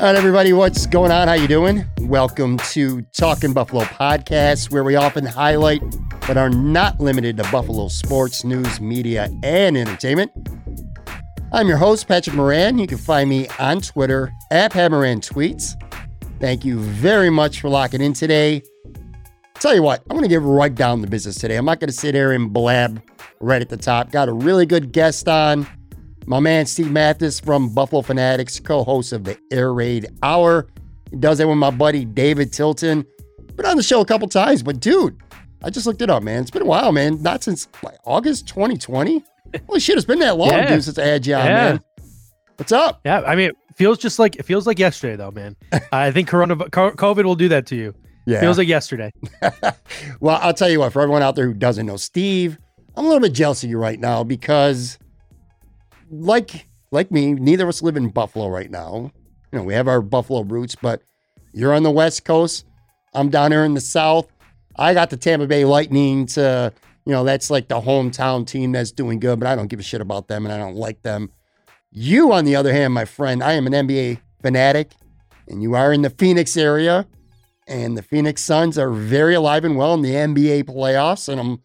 All right, everybody, what's going on? How you doing? Welcome to Talking Buffalo podcast, where we often highlight but are not limited to Buffalo sports, news, media, and entertainment. I'm your host, Patrick Moran. You can find me on Twitter at Pat Tweets. Thank you very much for locking in today. Tell you what, I'm going to get right down to business today. I'm not going to sit here and blab right at the top. Got a really good guest on. My man Steve Mathis from Buffalo Fanatics, co-host of the Air Raid Hour. He does it with my buddy David Tilton. Been on the show a couple times, but dude, I just looked it up, man. It's been a while, man. Not since like, August 2020. Holy shit, it's been that long, yeah. dude, since I had you on, yeah. man. What's up? Yeah, I mean, it feels just like it feels like yesterday, though, man. I think Corona, COVID will do that to you. Yeah, feels like yesterday. well, I'll tell you what. For everyone out there who doesn't know Steve, I'm a little bit jealous of you right now because like like me, neither of us live in Buffalo right now. You know, we have our Buffalo roots, but you're on the West Coast. I'm down here in the South. I got the Tampa Bay Lightning to, you know, that's like the hometown team that's doing good, but I don't give a shit about them and I don't like them. You, on the other hand, my friend, I am an NBA fanatic, and you are in the Phoenix area, and the Phoenix Suns are very alive and well in the NBA playoffs. And I'm,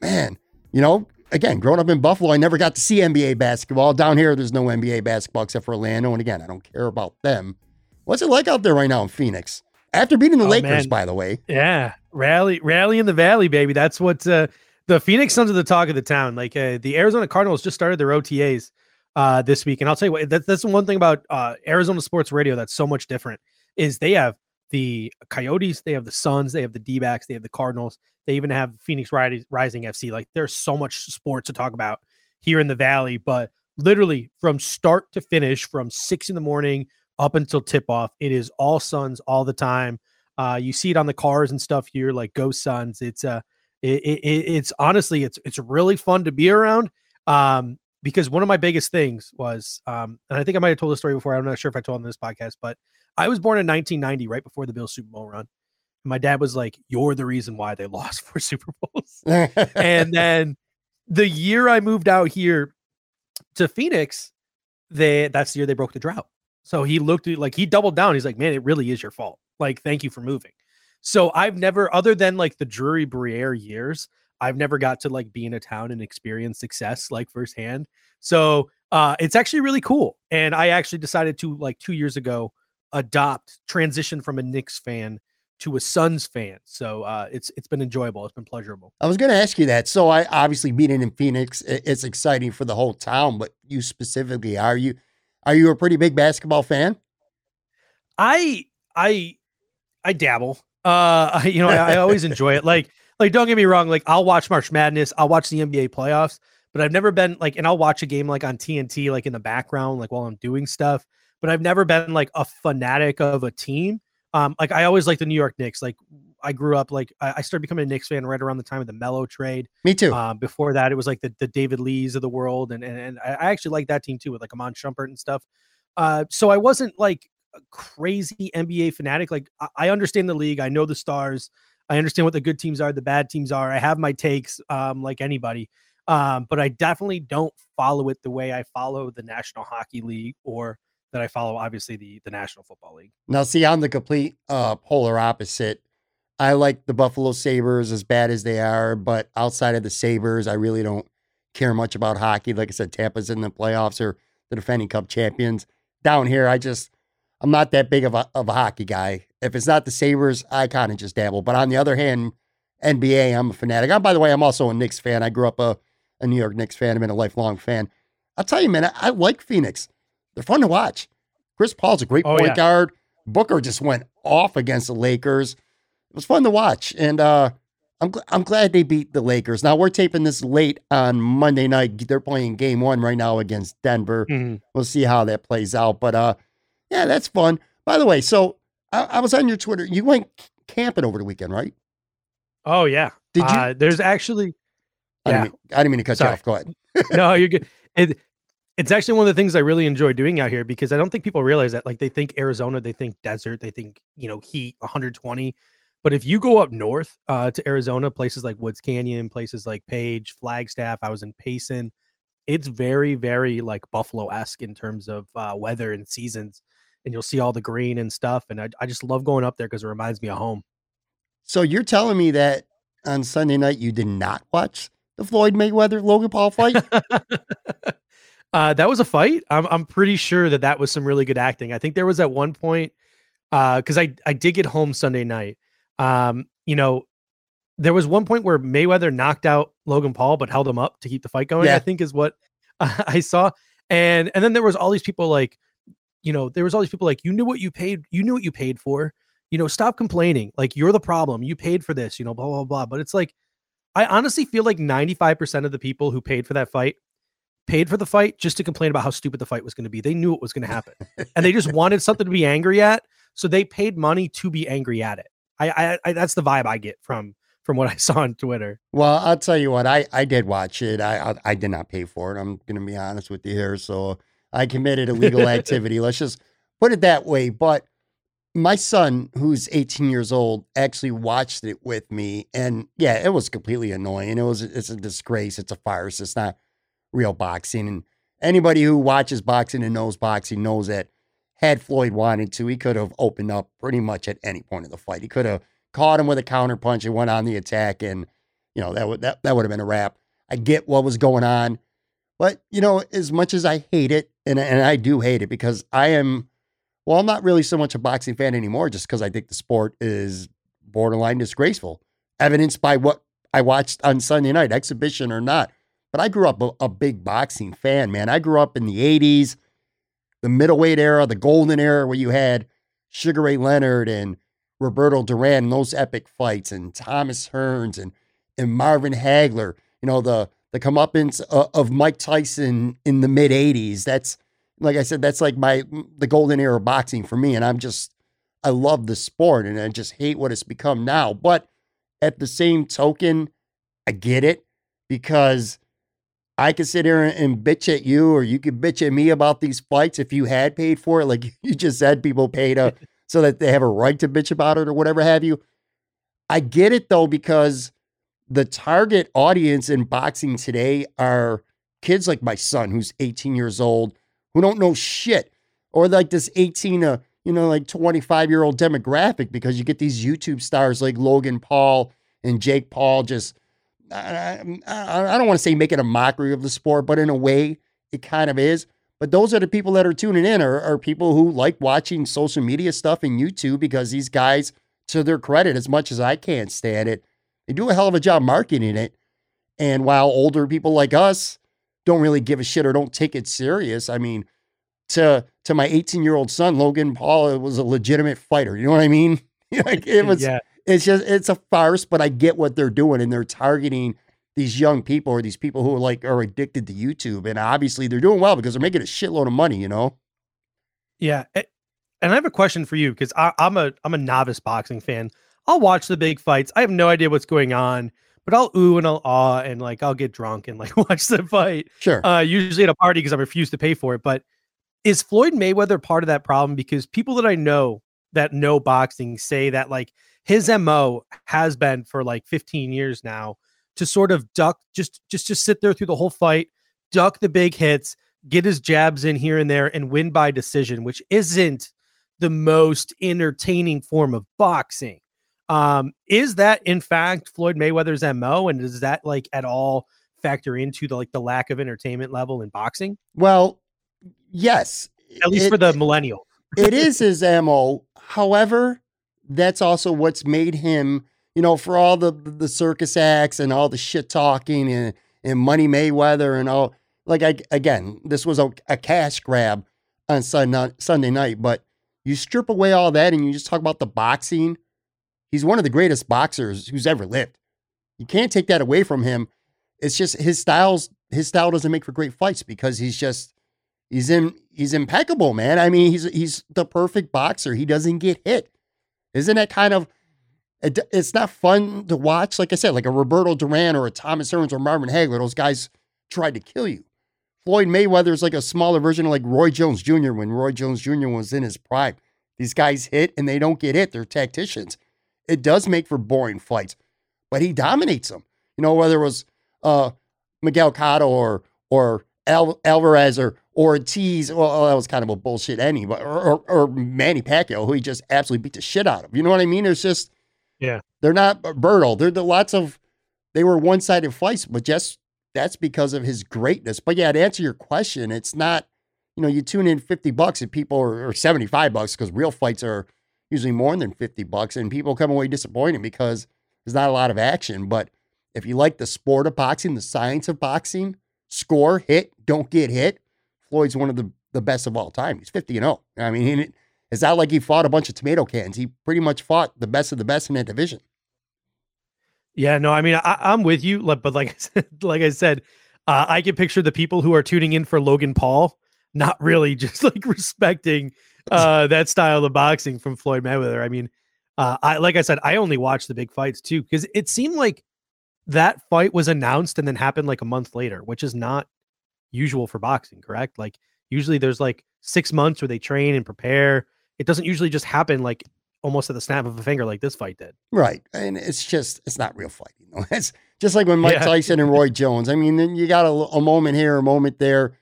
man, you know, again, growing up in Buffalo, I never got to see NBA basketball. Down here, there's no NBA basketball except for Orlando. And again, I don't care about them. What's it like out there right now in Phoenix? After beating the oh, Lakers, man. by the way. Yeah. Rally, rally in the valley, baby. That's what uh, the Phoenix Suns are the talk of the town. Like uh, the Arizona Cardinals just started their OTAs uh, this week. And I'll tell you what, that, that's the one thing about uh, Arizona sports radio that's so much different is they have the Coyotes, they have the Suns, they have the D backs, they have the Cardinals, they even have Phoenix Rising FC. Like there's so much sports to talk about here in the Valley, but literally from start to finish, from six in the morning up until tip off, it is all Suns all the time. Uh, you see it on the cars and stuff here, like Go Suns. It's uh, it, it, it's honestly, it's it's really fun to be around. Um, because one of my biggest things was, um, and I think I might have told the story before. I'm not sure if I told on this podcast, but I was born in 1990, right before the Bill Super Bowl run my dad was like, "You're the reason why they lost four Super Bowls." and then the year I moved out here to Phoenix, they that's the year they broke the drought. So he looked like he doubled down. He's like, "Man, it really is your fault. Like, thank you for moving." So I've never, other than like the Drury Briere years, I've never got to like be in a town and experience success like firsthand. So uh, it's actually really cool. And I actually decided to like two years ago adopt transition from a Knicks fan to a Suns fan. So uh, it's it's been enjoyable. It's been pleasurable. I was going to ask you that. So I obviously being in Phoenix, it's exciting for the whole town, but you specifically, are you are you a pretty big basketball fan? I I I dabble. Uh, you know, I, I always enjoy it. Like like don't get me wrong. Like I'll watch March Madness. I'll watch the NBA playoffs. But I've never been like, and I'll watch a game like on TNT, like in the background, like while I'm doing stuff. But I've never been like a fanatic of a team um, like I always like the New York Knicks. Like I grew up like I started becoming a Knicks fan right around the time of the Melo trade. Me too. Um, before that, it was like the, the David Lees of the world, and and, and I actually like that team too with like Iman Shumpert and stuff. Uh, so I wasn't like a crazy NBA fanatic. Like I, I understand the league, I know the stars, I understand what the good teams are, the bad teams are. I have my takes, um, like anybody. Um, but I definitely don't follow it the way I follow the National Hockey League or that I follow obviously the the National Football League. Now, see, I'm the complete uh, polar opposite. I like the Buffalo Sabres as bad as they are, but outside of the Sabres, I really don't care much about hockey. Like I said, Tampa's in the playoffs or the defending cup champions. Down here, I just I'm not that big of a of a hockey guy. If it's not the Sabres, I kind of just dabble. But on the other hand, NBA, I'm a fanatic. I'm, by the way, I'm also a Knicks fan. I grew up a, a New York Knicks fan. I've been a lifelong fan. I'll tell you, man, I, I like Phoenix. They're fun to watch. Chris Paul's a great Oh, point yeah. guard. Booker just went off against the Lakers. It was fun to watch, and uh, I'm gl- I'm glad they beat the Lakers. Now we're taping this late on Monday night. They're playing Game One right now against Denver. Mhm. We'll see how that plays out. But uh, yeah, that's fun. By the way, so I, I was on your Twitter. You went camping over the weekend, right? Oh yeah. Did you? Uh, there's actually I, yeah. didn't mean, I didn't mean to cut Sorry. you off. Go ahead. no, you're good. It, it's actually one of the things I really enjoy doing out here because I don't think people realize that. Like they think Arizona, they think desert, they think you know heat, 120. But if you go up north uh, to Arizona, places like Woods Canyon, places like Page, Flagstaff, I was in Payson. It's very, very like Buffalo esque in terms of uh, weather and seasons, and you'll see all the green and stuff. And I, I just love going up there because it reminds me of home. So you're telling me that on Sunday night you did not watch the Floyd Mayweather Logan Paul fight? uh, that was a fight. I'm I'm pretty sure that that was some really good acting. I think there was at one point because I I did get home Sunday night. Um, you know, there was one point where Mayweather knocked out Logan Paul but held him up to keep the fight going. Yeah. I think is what I saw. And and then there was all these people like, you know, there was all these people like, you knew what you paid, you knew what you paid for. You know, stop complaining. Like you're the problem. You paid for this. You know, blah blah blah. But it's like, I honestly feel like 95% of the people who paid for that fight paid for the fight just to complain about how stupid the fight was going to be. They knew it was going to happen, and they just wanted something to be angry at. So they paid money to be angry at it. I, I, I that's the vibe I get from from what I saw on Twitter. Well, I'll tell you what, I, I did watch it. I, I I did not pay for it. I'm gonna be honest with you here. So I committed illegal activity. Let's just put it that way. But my son, who's 18 years old, actually watched it with me, and yeah, it was completely annoying. It was it's a disgrace. It's a farce. It's not real boxing. And anybody who watches boxing and knows boxing knows that had Floyd wanted to, he could have opened up pretty much at any point of the fight. He could have caught him with a counter punch and went on the attack, and you know that would that, that would have been a wrap. I get what was going on, but you know, as much as I hate it, and and I do hate it because I am, well, I'm not really so much a boxing fan anymore, just because I think the sport is borderline disgraceful, evidenced by what I watched on Sunday night, exhibition or not. But I grew up a, a big boxing fan, man. I grew up in the '80s, the middleweight era, the golden era, where you had Sugar Ray Leonard and Roberto Duran those epic fights, and Thomas Hearns and and Marvin Hagler. You know the the comeuppance of, of Mike Tyson in the mid '80s. That's like I said, that's like my the golden era of boxing for me, and I'm just I love the sport, and I just hate what it's become now. But at the same token, I get it because I could sit here and bitch at you, or you could bitch at me about these fights if you had paid for it. Like you just said, people pay to uh, so that they have a right to bitch about it or whatever have you. I get it though, because the target audience in boxing today are kids like my son, who's 18 years old, who don't know shit, or like this 18 to you know like 25 year old demographic, because you get these YouTube stars like Logan Paul and Jake Paul just I, I, I don't want to say making a mockery of the sport, but in a way, it kind of is. But those are the people that are tuning in, are, are people who like watching social media stuff and YouTube because these guys, to their credit, as much as I can't stand it, they do a hell of a job marketing it. And while older people like us don't really give a shit or don't take it serious, I mean, to to my 18 year old son, Logan Paul was a legitimate fighter. You know what I mean? like it was yeah, it's just it's a farce, but I get what they're doing and they're targeting these young people or these people who are like are addicted to YouTube. And obviously they're doing well because they're making a shitload of money, you know? yeah. And I have a question for you because I'm a I'm a novice boxing fan. I'll watch the big fights. I have no idea what's going on, but I'll ooh and I'll ah and like I'll get drunk and like watch the fight. Sure. uh, usually at a party because I refuse to pay for it. But is Floyd Mayweather part of that problem? Because people that I know that know boxing say that like his MO has been for like 15 years now to sort of duck, just just just sit there through the whole fight, duck the big hits, get his jabs in here and there, and win by decision, which isn't the most entertaining form of boxing. Um, is that in fact Floyd Mayweather's MO? And does that like at all factor into the like the lack of entertainment level in boxing? Well, yes. At least it, for the millennial. it is his MO. However, that's also what's made him, you know, for all the the circus acts and all the shit talking and, and Money Mayweather and all like I, again, this was a, a cash grab on Sunday, uh, Sunday night, but you strip away all that and you just talk about the boxing. He's one of the greatest boxers who's ever lived. You can't take that away from him. It's just his styles. His style doesn't make for great fights because he's just he's in he's impeccable, man. I mean, he's he's the perfect boxer. He doesn't get hit. Isn't that kind of it, it's not fun to watch? Like I said, like a Roberto Duran or a Thomas Hearns or Marvin Hagler. Those guys tried to kill you. Floyd Mayweather is like a smaller version of like Roy Jones Jr. when Roy Jones Jr. was in his prime. These guys hit and they don't get hit. They're tacticians. It does make for boring fights, but he dominates them. You know, whether it was uh, Miguel Cotto or or Al- Alvarez or Ortiz. Well, oh, that was kind of a bullshit any, but or, or, or, Manny Pacquiao, who he just absolutely beat the shit out of. You know what I mean? It's just yeah, they're not Berto. They're the lots of they were one sided fights, but just that's because of his greatness. But yeah, to answer your question, it's not, you know, you tune in 50 bucks and people are, or 75 bucks because real fights are usually more than 50 bucks and people come away disappointed because there's not a lot of action. But if you like the sport of boxing, the science of boxing, score, hit, don't get hit, Floyd's one of the, the best of all time. He's 50 and 0. I mean, it's not like he fought a bunch of tomato cans. He pretty much fought the best of the best in that division. Yeah, no, I mean, I, am with you, but like I said, like I said, uh, I can picture the people who are tuning in for Logan Paul not really just like respecting uh, that style of boxing from Floyd Mayweather. I mean, uh, I like I said, I only watched the big fights too because it seemed like that fight was announced and then happened like a month later, which is not usual for boxing. Correct? Like usually there's like six months where they train and prepare. It doesn't usually just happen like almost at the snap of a finger like this fight did. Right. And it's just, it's not real fighting. Though. It's just like when Mike yeah. Tyson and Roy Jones. I mean, then you got a, a moment here, a moment there,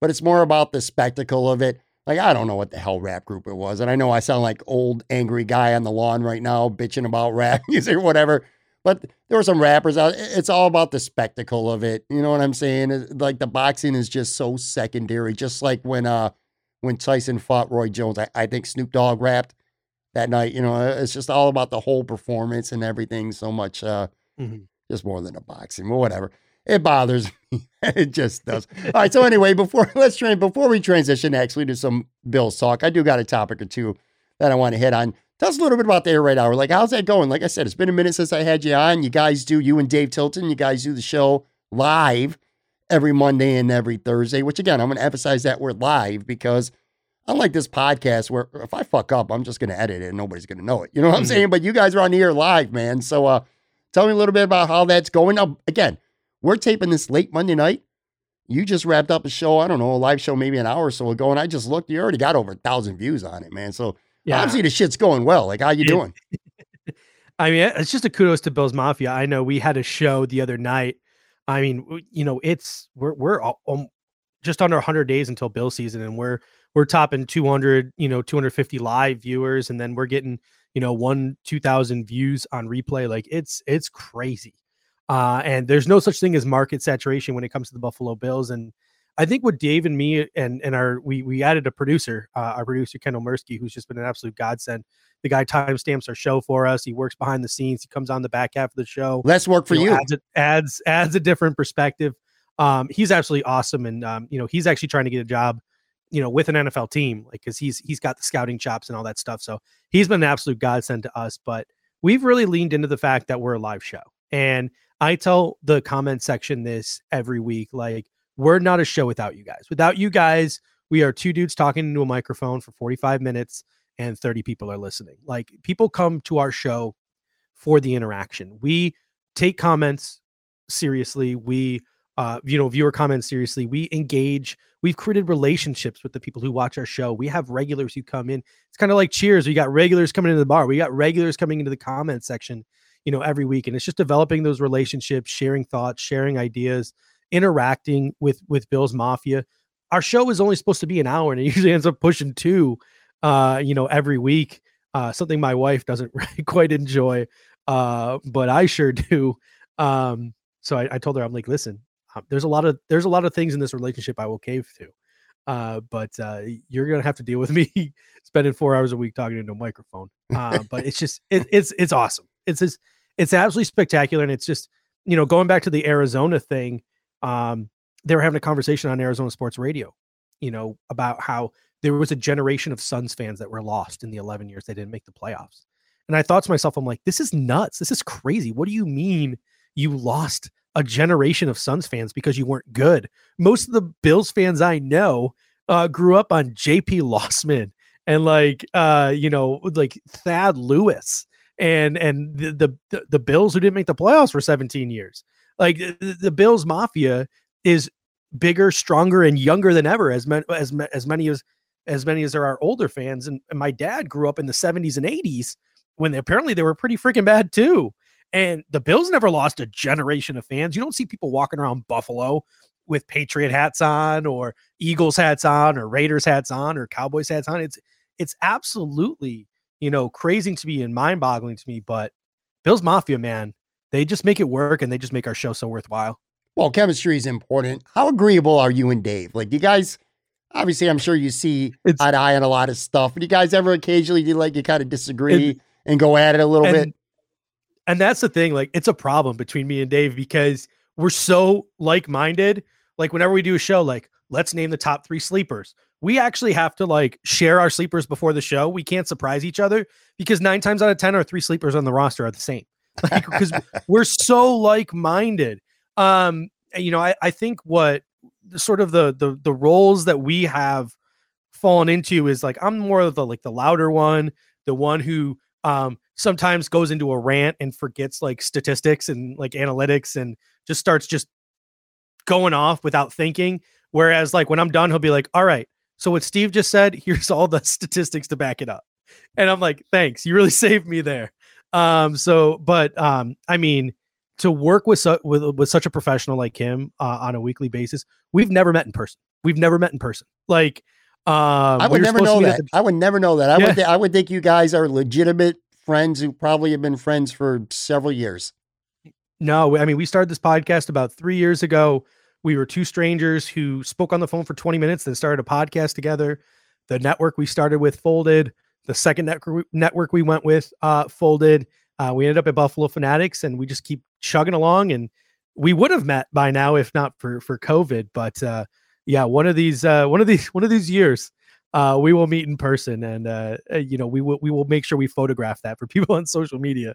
but it's more about the spectacle of it. Like, I don't know what the hell rap group it was. And I know I sound like old angry guy on the lawn right now, bitching about rap music or whatever. But there were some rappers out. It's all about the spectacle of it. You know what I'm saying? like the boxing is just so secondary. Just like when uh when Tyson fought Roy Jones, I, I think Snoop Dogg rapped that night. You know, it's just all about the whole performance and everything. So much, uh, mm-hmm. just more than a boxing, but whatever. It bothers me. it just does. All right. So anyway, before let's train before we transition actually to some Bills talk, I do got a topic or two that I want to hit on. Tell us a little bit about the air raid hour. Like, how's that going? Like I said, it's been a minute since I had you on. You guys do you and Dave Tilton. You guys do the show live every Monday and every Thursday. Which again, I'm going to emphasize that word live because Unlike this podcast where if I fuck up, I'm just going to edit it and nobody's going to know it. You know what I'm mm-hmm. saying? But you guys are on the air live, man. So uh, tell me a little bit about how that's going. Now, again, we're taping this late Monday night. You just wrapped up a show, I don't know, a live show maybe an hour or so ago, and I just looked. You already got over a thousand views on it, man. So yeah. obviously the shit's going well. Like, how you doing? I mean, it's just a kudos to Bills Mafia. I know we had a show the other night. I mean, you know, it's we're we're um, just under 100 days until Bill season, and we're we're topping 200, you know, 250 live viewers, and then we're getting, you know, one, 2000 views on replay. Like it's, it's crazy. Uh, and there's no such thing as market saturation when it comes to the Buffalo Bills. And I think what Dave and me and, and our, we, we added a producer, uh, our producer, Kendall Mursky, who's just been an absolute godsend. The guy timestamps our show for us. He works behind the scenes. He comes on the back half of the show. Less work for you. you. Adds, a, adds, adds a different perspective. Um, he's absolutely awesome. And, um, you know, he's actually trying to get a job you know, with an NFL team, like because he's he's got the scouting chops and all that stuff. So he's been an absolute godsend to us. But we've really leaned into the fact that we're a live show. And I tell the comment section this every week, like we're not a show without you guys. Without you guys, we are two dudes talking into a microphone for 45 minutes and 30 people are listening. Like people come to our show for the interaction. We take comments seriously. We uh, you know, viewer comments seriously. We engage. We've created relationships with the people who watch our show. We have regulars who come in. It's kind of like Cheers. We got regulars coming into the bar. We got regulars coming into the comment section, you know, every week, and it's just developing those relationships, sharing thoughts, sharing ideas, interacting with with Bills Mafia. our show is only supposed to be an hour and it usually ends up pushing two uh you know every week uh something my wife doesn't really quite enjoy uh but i sure do. Um so I, I told her i'm like listen um, there's a lot of there's a lot of things in this relationship i will cave to uh but uh you're gonna have to deal with me spending four hours a week talking into a microphone. Uh but it's just it, it's it's awesome. It's just it's absolutely spectacular and it's just you know going back to the arizona thing um they were having a conversation on Arizona Sports Radio, you know, about how there was a generation of Suns fans that were lost in the 11 years they didn't make the playoffs. And I thought to myself, I'm like, this is nuts. This is crazy. What do you mean you lost a generation of Suns fans because you weren't good? Most of the Bills fans I know uh, grew up on JP Losman and like uh, you know, like Thad Lewis and and the, the the Bills who didn't make the playoffs for 17 years. Like the, Bills Mafia is bigger, stronger, and younger than ever. As many as as many as as many as there are older fans. And, and my dad grew up in the 70s and 80s when they, apparently they were pretty freaking bad too. And the Bills never lost a generation of fans. You don't see people walking around Buffalo with Patriot hats on or Eagles hats on or Raiders hats on or Cowboys hats on. It's it's absolutely, you know, crazy to me and mind-boggling to me, but Bills Mafia, man, they just make it work and they just make our show so worthwhile. Well, chemistry is important. How agreeable are you and Dave? Like, you guys, obviously, I'm sure you see it's, eye to eye on a lot of stuff. But you guys ever occasionally do like you kind of disagree and, and, go at it a little and, bit? And that's the thing. Like, it's a problem between me and Dave because we're so like minded. Like, whenever we do a show, like, let's name the top three sleepers. We actually have to like share our sleepers before the show. We can't surprise each other because nine times out of 10, our three sleepers on the roster are the same. Like, because we're so like minded um you know i i think what sort of the the the roles that we have fallen into is like i'm more of the like the louder one the one who um sometimes goes into a rant and forgets like statistics and like analytics and just starts just going off without thinking. Whereas like when i'm done he'll be like all right so what steve just said here's all the statistics to back it up. And i'm like thanks you really saved me there um so but um i mean to work with su- with with such a professional like him uh, on a weekly basis. We've never met in person. We've never met in person. Like uh, I would we never know that. The- I would never know that. I yeah. would th- I would think you guys are legitimate friends who probably have been friends for several years. No, I mean we started this podcast about three years ago. We were two strangers who spoke on the phone for 20 minutes, then started a podcast together. The network we started with folded. The second network network we went with uh, folded. Uh, we ended up at Buffalo Fanatics, and we just keep chugging along. And we would have met by now if not for for COVID. But uh, yeah, one of these uh, one of these one of these years, uh, we will meet in person, and uh, uh, you know we will we will make sure we photograph that for people on social media.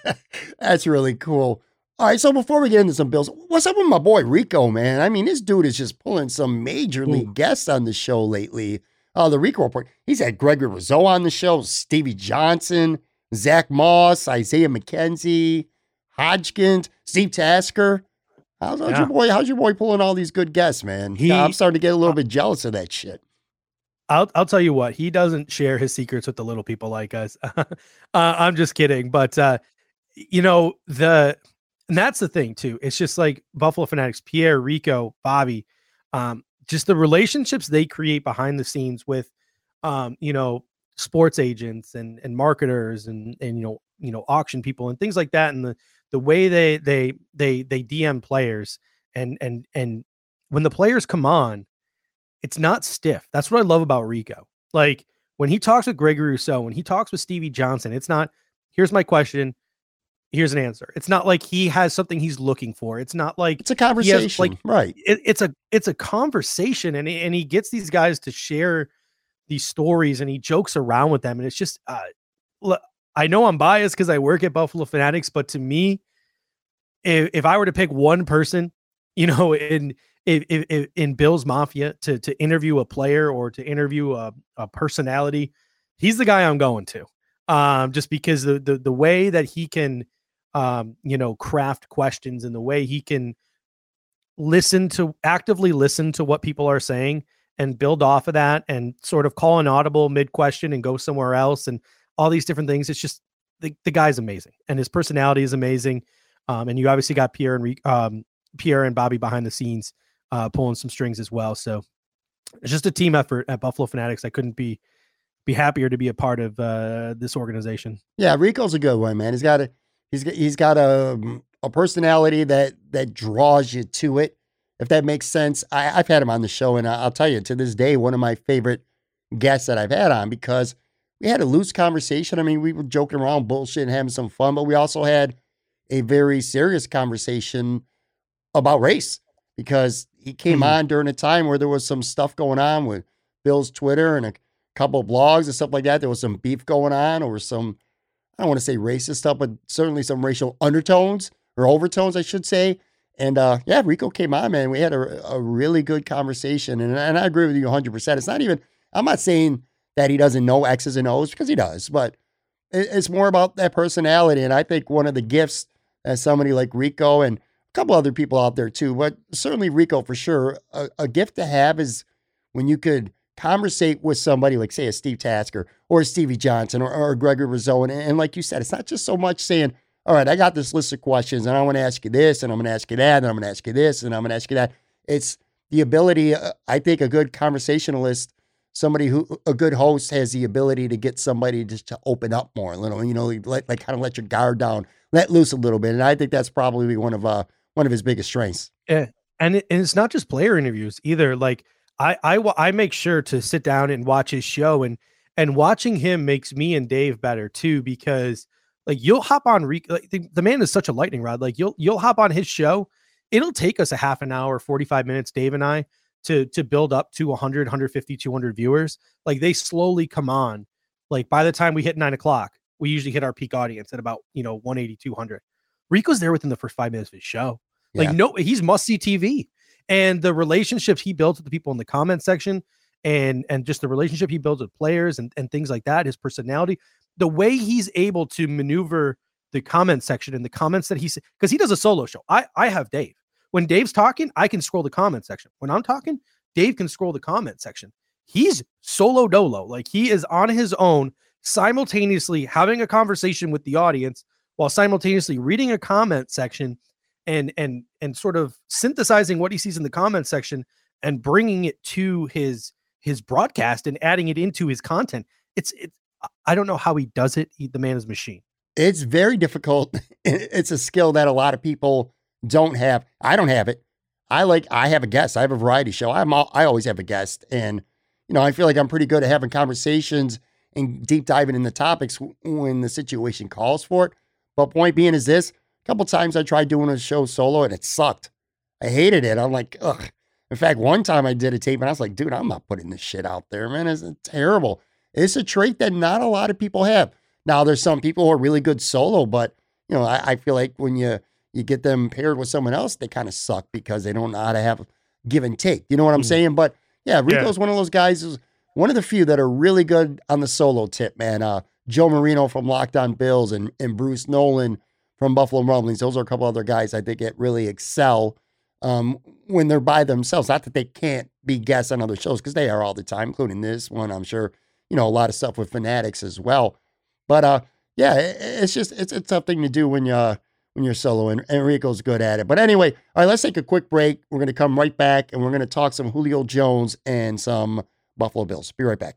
That's really cool. All right, so before we get into some bills, what's up with my boy Rico, man? I mean, this dude is just pulling some major league Ooh. guests on the show lately. Uh, the Rico report. He's had Gregory Rousseau on the show, Stevie Johnson, Zach Moss, Isaiah McKenzie, Hodgins, Steve Tasker. How's, how's yeah. your boy? How's your boy pulling all these good guests, man? He, I'm starting to get a little bit jealous of that shit. I'll I'll tell you what he doesn't share his secrets with the little people like us. uh, I'm just kidding, but uh, you know the and that's the thing too. It's just like Buffalo Fanatics, Pierre, Rico, Bobby, um, just the relationships they create behind the scenes with, um, you know, sports agents and and marketers and and you know you know auction people and things like that and the the way they they they they DM players and and and when the players come on it's not stiff. That's what I love about Rico. Like when he talks with Gregory Rousseau when he talks with Stevie Johnson it's not here's my question here's an answer it's not like he has something he's looking for it's not like it's a conversation has, like right it, it's a it's a conversation and and he gets these guys to share these stories and he jokes around with them and it's just uh look, I know I'm biased because I work at Buffalo Fanatics, but to me, if, if I were to pick one person, you know, in if, if, in Bills Mafia to to interview a player or to interview a, a personality, he's the guy I'm going to. Um, just because the the the way that he can um, you know, craft questions and the way he can listen to actively listen to what people are saying and build off of that and sort of call an audible mid question and go somewhere else and all these different things. It's just the, the guy's amazing and his personality is amazing. Um, and you obviously got Pierre and um, Pierre and Bobby behind the scenes uh, pulling some strings as well. So it's just a team effort at Buffalo Fanatics. I couldn't be be happier to be a part of uh, this organization. Yeah, Rico's a good one, man. He's got a he's got he's got a a personality that that draws you to it. If that makes sense, I, have had him on the show, and I'll tell you to this day, one of my favorite guests that I've had on because we had a loose conversation. I mean, we were joking around, bullshit, and having some fun, but we also had a very serious conversation about race because he came mm-hmm. on during a time where there was some stuff going on with Bill's Twitter and a couple of blogs and stuff like that. There was some beef going on over some, I don't want to say racist stuff, but certainly some racial undertones or overtones, I should say. And uh, yeah, Rico came on, man. We had a, a really good conversation. And, and I agree with you 100%. It's not even, I'm not saying that he doesn't know X's and O's because he does, but it, it's more about that personality. And I think one of the gifts as somebody like Rico and a couple other people out there too, but certainly Rico for sure, a, a gift to have is when you could conversate with somebody like, say, a Steve Tasker or a Stevie Johnson or, or Gregory Rousseau. And, and like you said, it's not just so much saying, all right, I got this list of questions and I want to ask you this and I'm going to ask you that and I'm going to ask you this and I'm going to ask you that. It's the ability, uh, I think a good conversationalist, somebody who, a good host has the ability to get somebody just to open up more a little, you know, like, like kind of let your guard down, let loose a little bit. And I think that's probably one of, uh, one of his biggest strengths. Yeah. And, and it's not just player interviews either. Like I, I, I make sure to sit down and watch his show and, and watching him makes me and Dave better too, because like you'll hop on Re- like the, the, man is such a lightning rod. Like you'll you'll hop on his show. It'll take us a half an hour, 45 minutes, Dave and I, to to build up to 100, 150, 200 viewers. Like they slowly come on. Like by the time we hit nine o'clock, we usually hit our peak audience at about you know 180, 200. Rico's there within the first five minutes of his show. Like yeah. no, he's must see TV. And the relationships he builds with the people in the comment section and and just the relationship he builds with players and, and things like that, his personality the way he's able to maneuver the comment section and the comments that he he's because he does a solo show. I I have Dave. When Dave's talking, I can scroll the comment section. When I'm talking, Dave can scroll the comment section. He's solo dolo, like he is on his own, simultaneously having a conversation with the audience while simultaneously reading a comment section and and and sort of synthesizing what he sees in the comment section and bringing it to his his broadcast and adding it into his content. It's it's I don't know how he does it. He, the man is machine. It's very difficult. it's a skill that a lot of people don't have. I don't have it. I like I have a guest. I have a variety show. I'm all, I always have a guest, and you know I feel like I'm pretty good at having conversations and deep diving in the topics when the situation calls for it. But point being is this: a couple times I tried doing a show solo and it sucked. I hated it. I'm like, ugh. In fact, one time I did a tape and I was like, dude, I'm not putting this shit out there, man. It's terrible. It's a trait that not a lot of people have. Now, there's some people who are really good solo, but you know, I, I feel like when you you get them paired with someone else, they kind of suck because they don't know how to have give and take. You know what I'm mm. saying? But yeah, Rico's yeah. one of those guys who's one of the few that are really good on the solo tip, man. Uh, Joe Marino from Locked On Bills and, and Bruce Nolan from Buffalo Rumblings. Those are a couple other guys I think that really excel um, when they're by themselves. Not that they can't be guests on other shows because they are all the time, including this one, I'm sure you know, a lot of stuff with fanatics as well. But uh, yeah, it, it's just it's a tough thing to do when you uh, when you're solo, and Enrico's good at it. But anyway, all right, let's take a quick break. We're to come right back, and we're to talk some Julio Jones and some Buffalo Bills. Be right back.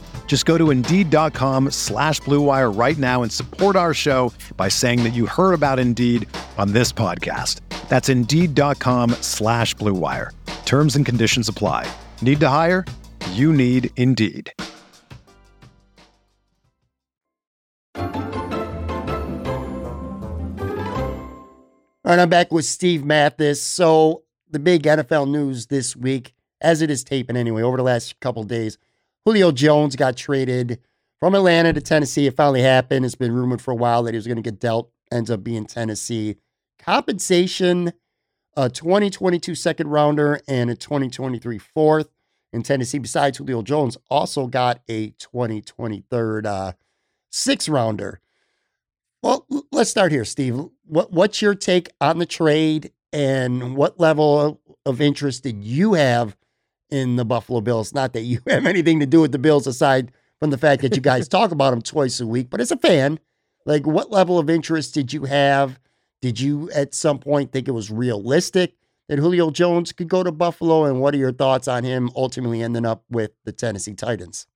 Just go to Indeed.com slash BlueWire right now and support our show by saying that you heard about Indeed on this podcast. That's Indeed.com slash BlueWire. Terms and conditions apply. Need to hire? You need Indeed. All right, I'm back with Steve Mathis. So the big NFL news this week, as it is taping anyway, over the last couple days – Julio Jones got traded from Atlanta to Tennessee. It finally happened. It's been rumored for a while that he was going to get dealt. Ends up being Tennessee. Compensation, a 2022 second rounder and a 2023 fourth. In Tennessee, besides Julio Jones, also got a 2023 uh, six rounder. Well, let's start here, Steve. What what's your take on the trade, and what level of interest did you have in the Buffalo Bills? Not that you have anything to do with the Bills aside from the fact that you guys talk about them twice a week, but as a fan, like what level of interest did you have? Did you at some point think it was realistic that Julio Jones could go to Buffalo? And what are your thoughts on him ultimately ending up with the Tennessee Titans?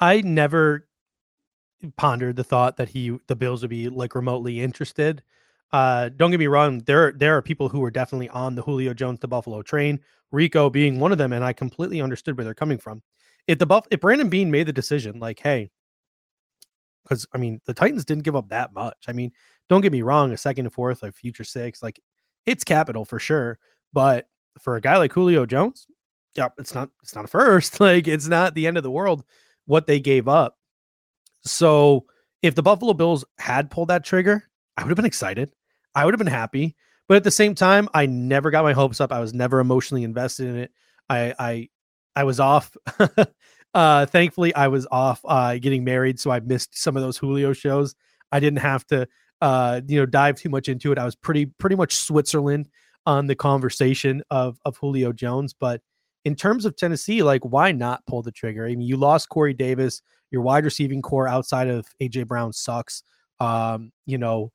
I never pondered the thought that he the Bills would be like remotely interested. Uh, don't get me wrong, there there are people who are definitely on the Julio Jones to Buffalo train, Rico being one of them, and I completely understood where they're coming from. If the Buff if Brandon Beane made the decision, like, hey, because I mean the Titans didn't give up that much. I mean, don't get me wrong, a second and fourth, like future six, like it's capital for sure. But for a guy like Julio Jones, yeah, it's not it's not a first. Like it's not the end of the world what they gave up. So if the Buffalo Bills had pulled that trigger, I would have been excited. I would have been happy. But at the same time, I never got my hopes up. I was never emotionally invested in it. I I I was off. uh thankfully I was off uh getting married, so I missed some of those Julio shows. I didn't have to uh you know dive too much into it. I was pretty pretty much Switzerland on the conversation of of Julio Jones. But in terms of Tennessee, like why not pull the trigger? I mean, you lost Corey Davis, your wide receiving core outside of AJ Brown sucks. Um, you know,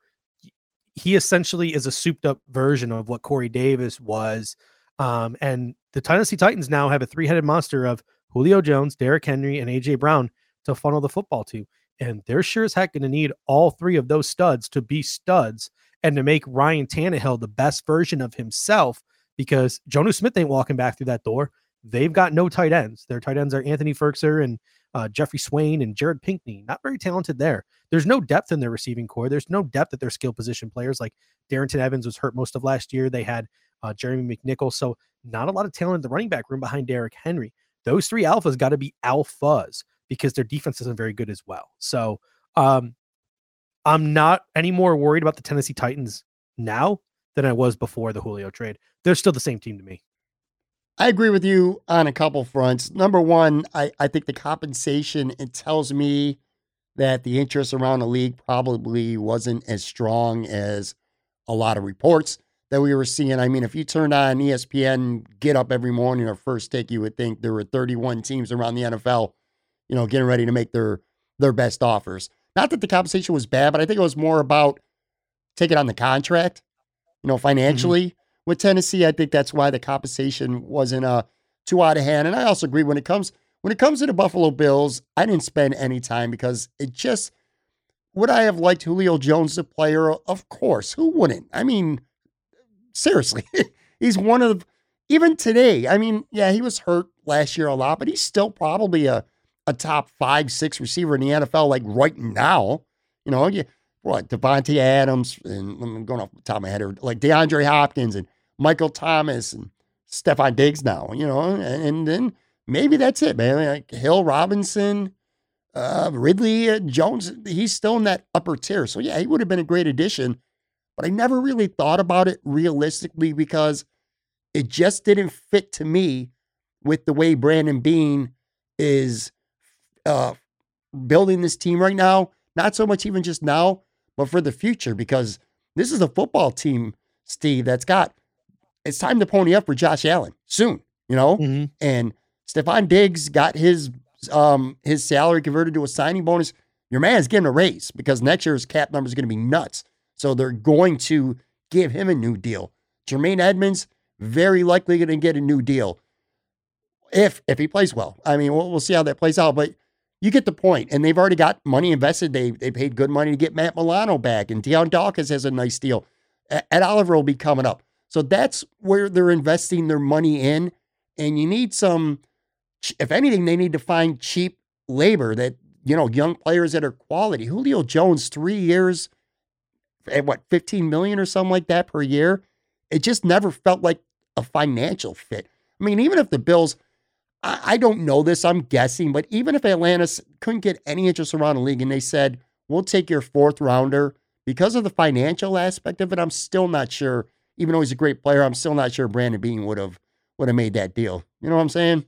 he essentially is a souped up version of what Corey Davis was. Um, and the Tennessee Titans now have a three headed monster of Julio Jones, Derrick Henry, and AJ Brown to funnel the football to. And they're sure as heck going to need all three of those studs to be studs and to make Ryan Tannehill the best version of himself because Jonnu Smith ain't walking back through that door. They've got no tight ends. Their tight ends are Anthony Firkser and uh, Jeffrey Swaim and Jared Pinkney. Not very talented there. There's no depth in their receiving core. There's no depth at their skill position players. Like Darrynton Evans was hurt most of last year. They had uh, Jeremy McNichol. So not a lot of talent in the running back room behind Derrick Henry. Those three alphas got to be alphas because their defense isn't very good as well. So um, I'm not any more worried about the Tennessee Titans now than I was before the Julio trade. They're still the same team to me. I agree with you on a couple fronts. Number one, I, I think the compensation, it tells me that the interest around the league probably wasn't as strong as a lot of reports that we were seeing. I mean, if you turned on ESPN, get up every morning or first take, you would think there were 31 teams around the NFL, you know, getting ready to make their their best offers. Not that the compensation was bad, but I think it was more about taking on the contract, you know, mm-hmm. financially. Mm-hmm with Tennessee. I think that's why the compensation wasn't uh, too out of hand. And I also agree when it comes when it comes to the Buffalo Bills, I didn't spend any time because it just would I have liked Julio Jones a player? Of course. Who wouldn't? I mean, seriously, he's one of even today. I mean, yeah, he was hurt last year a lot, but he's still probably a a top five, six receiver in the NFL, like right now. You know, you what Davante Adams and I'm going off the top of my head, or like DeAndre Hopkins and Michael Thomas and Stefon Diggs now, you know, and, and then maybe that's it, man. Like Hill Robinson, uh, Ridley uh, Jones, he's still in that upper tier. So yeah, he would have been a great addition, but I never really thought about it realistically because it just didn't fit to me with the way Brandon Beane is uh, building this team right now. Not so much even just now, but for the future, because this is a football team, Steve, that's got it's time to pony up for Josh Allen soon, you know? Mm-hmm. And Stefon Diggs got his um his salary converted to a signing bonus. Your man's getting a raise because next year's cap number is going to be nuts. So they're going to give him a new deal. Jermaine Edmunds very likely going to get a new deal. If if he plays well. I mean, we'll, we'll see how that plays out. But you get the point. And they've already got money invested. They they paid good money to get Matt Milano back. And Dion Dawkins has a nice deal. Ed Oliver will be coming up. So that's where they're investing their money in. And you need some, if anything, they need to find cheap labor that, you know, young players that are quality. Julio Jones, three years, at what 15 million or something like that per year. It just never felt like a financial fit. I mean, even if the Bills, I, I don't know this, I'm guessing, but even if Atlanta couldn't get any interest around the league and they said, we'll take your fourth rounder because of the financial aspect of it, I'm still not sure. Even though he's a great player, I'm still not sure Brandon Beane would have would have made that deal. You know what I'm saying?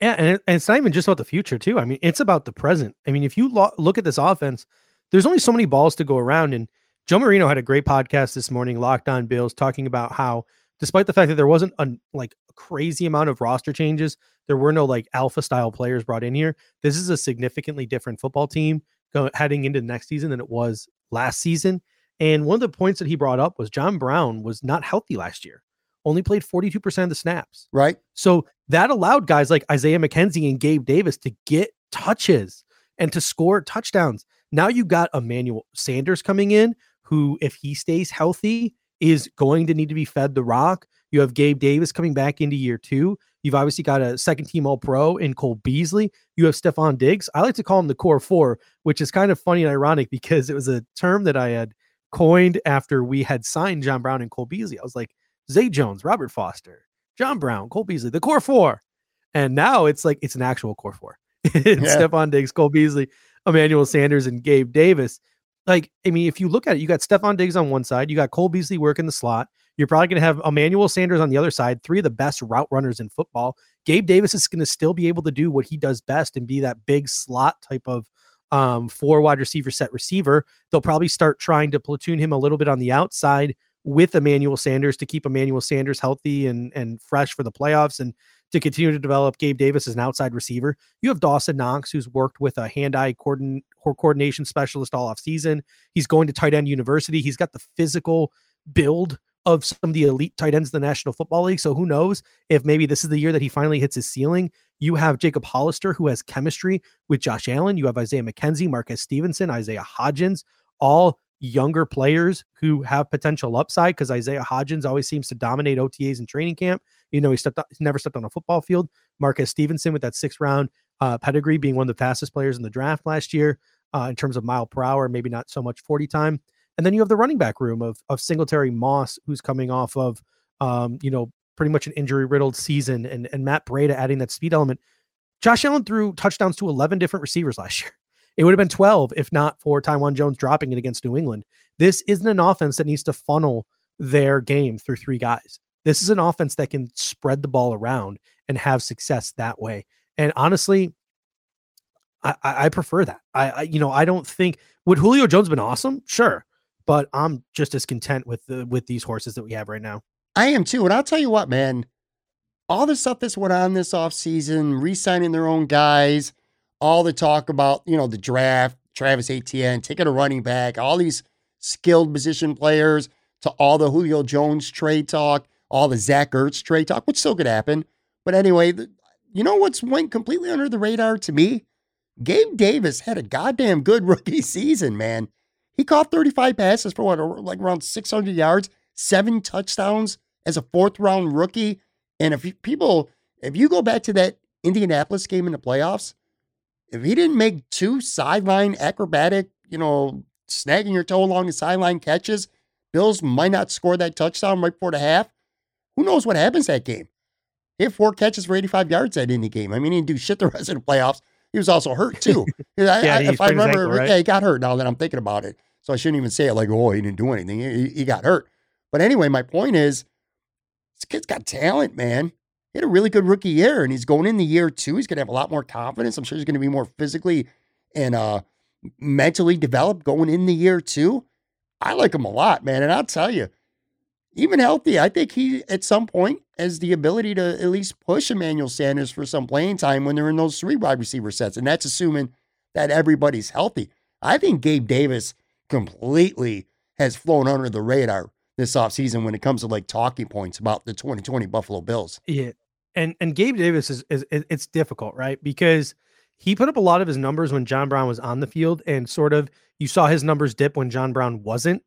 Yeah, and, and it's not even just about the future too. I mean, it's about the present. I mean, if you lo- look at this offense, there's only so many balls to go around, and Joe Marino had a great podcast this morning, Locked On Bills, talking about how despite the fact that there wasn't a like crazy amount of roster changes, there were no like alpha style players brought in here. This is a significantly different football team going heading into the next season than it was last season. And one of the points that he brought up was John Brown was not healthy last year, only played 42% of the snaps. Right. So that allowed guys like Isaiah McKenzie and Gabe Davis to get touches and to score touchdowns. Now you got Emmanuel Sanders coming in, who, if he stays healthy, is going to need to be fed the rock. You have Gabe Davis coming back into year two. You've obviously got a second team All Pro in Cole Beasley. You have Stefon Diggs. I like to call him the core four, which is kind of funny and ironic because it was a term that I had coined after we had signed John Brown and Cole Beasley. I was like, Zay Jones, Robert Foster, John Brown, Cole Beasley, the core four. And now it's like it's an actual core four. it's yeah. Stefon Diggs, Cole Beasley, Emmanuel Sanders, and Gabe Davis. Like, I mean, if you look at it, you got Stefon Diggs on one side, you got Cole Beasley working the slot. You're probably going to have Emmanuel Sanders on the other side, three of the best route runners in football. Gabe Davis is going to still be able to do what he does best and be that big slot type of um, four wide receiver set receiver. They'll probably start trying to platoon him a little bit on the outside with Emmanuel Sanders to keep Emmanuel Sanders healthy and and fresh for the playoffs and to continue to develop Gabe Davis as an outside receiver. You have Dawson Knox, who's worked with a hand-eye coordin- coordination specialist all off season. He's going to tight end university. He's got the physical build of some of the elite tight ends in the National Football League. So who knows if maybe this is the year that he finally hits his ceiling. You have Jacob Hollister, who has chemistry with Josh Allen. You have Isaiah McKenzie, Marquez Stevenson, Isaiah Hodgins, all younger players who have potential upside because Isaiah Hodgins always seems to dominate OTAs and training camp. You know, he stepped he's never stepped on a football field. Marquez Stevenson with that six round uh, pedigree being one of the fastest players in the draft last year uh, in terms of mile per hour, maybe not so much 40 time. And then you have the running back room of of Singletary Moss, who's coming off of um, you know, pretty much an injury riddled season, and and Matt Breida adding that speed element. Josh Allen threw touchdowns to 11 different receivers last year. It would have been 12 if not for Taiwan Jones dropping it against New England. This isn't an offense that needs to funnel their game through three guys. This is an offense that can spread the ball around and have success that way. And honestly, I, I prefer that. I, I, you know I don't think would Julio Jones been awesome? Sure, but I'm just as content with the with these horses that we have right now. I am too. And I'll tell you what, man, all the stuff that's went on this offseason, re-signing their own guys, all the talk about, you know, the draft, Travis Etienne, taking a running back, all these skilled position players, to all the Julio Jones trade talk, all the Zach Ertz trade talk, which still could happen. But anyway, you know what's went completely under the radar to me? Gabe Davis had a goddamn good rookie season, man. He caught 35 passes for what, like around 600 yards, seven touchdowns as a fourth round rookie. And if people, if you go back to that Indianapolis game in the playoffs, if he didn't make two sideline acrobatic, you know, snagging your toe along the sideline catches, Bills might not score that touchdown right before the half. Who knows what happens that game? He had four catches for 85 yards that Indy game. I mean, he didn't do shit the rest of the playoffs. He was also hurt too. yeah, I, if I remember, ankle, right? yeah, he got hurt now that I'm thinking about it. So I shouldn't even say it like, oh, he didn't do anything. He, he got hurt. But anyway, my point is, this kid's got talent, man. He had a really good rookie year, and he's going in the year two. He's going to have a lot more confidence. I'm sure he's going to be more physically and uh, mentally developed going in the year two. I like him a lot, man. And I'll tell you, even healthy, I think he at some point has the ability to at least push Emmanuel Sanders for some playing time when they're in those three wide receiver sets. And that's assuming that everybody's healthy. I think Gabe Davis completely has flown under the radar this offseason when it comes to like talking points about the 2020 Buffalo Bills. Yeah. And and Gabe Davis is, is it's difficult, right? Because he put up a lot of his numbers when John Brown was on the field and sort of you saw his numbers dip when John Brown wasn't.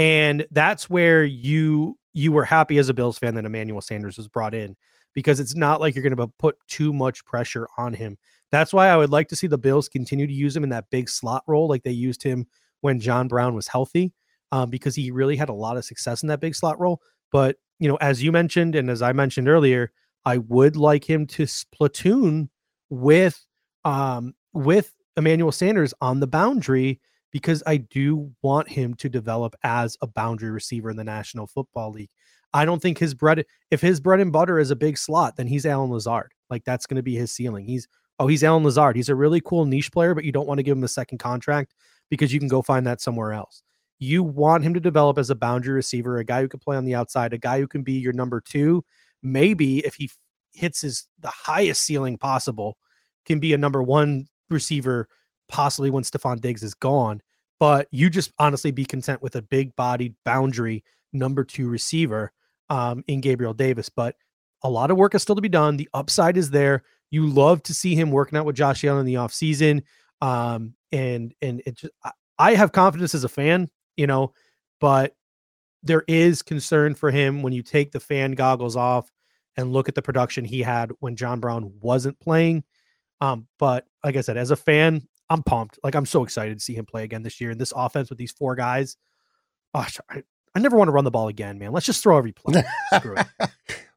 And that's where you you were happy as a Bills fan that Emmanuel Sanders was brought in because it's not like you're going to put too much pressure on him. That's why I would like to see the Bills continue to use him in that big slot role like they used him when John Brown was healthy. um, because he really had a lot of success in that big slot role. But you know, as you mentioned and as I mentioned earlier, I would like him to platoon with um, with Emmanuel Sanders on the boundary because I do want him to develop as a boundary receiver in the National Football League. I don't think his bread, if his bread and butter is a big slot, then he's Allen Lazard. Like that's going to be his ceiling. He's, oh, he's Allen Lazard. He's a really cool niche player, but you don't want to give him a second contract because you can go find that somewhere else. You want him to develop as a boundary receiver, a guy who can play on the outside, a guy who can be your number two. Maybe if he hits his the highest ceiling possible, can be a number one receiver, possibly when Stefon Diggs is gone. But you just honestly be content with a big bodied boundary number two receiver um, in Gabriel Davis. But a lot of work is still to be done. The upside is there. You love to see him working out with Josh Allen in the offseason. Um, and and it just I, I have confidence as a fan, you know, but there is concern for him when you take the fan goggles off and look at the production he had when John Brown wasn't playing. Um, but like I said, as a fan, I'm pumped. Like I'm so excited to see him play again this year. And this offense with these four guys. Gosh, I, I never want to run the ball again, man. Let's just throw every play.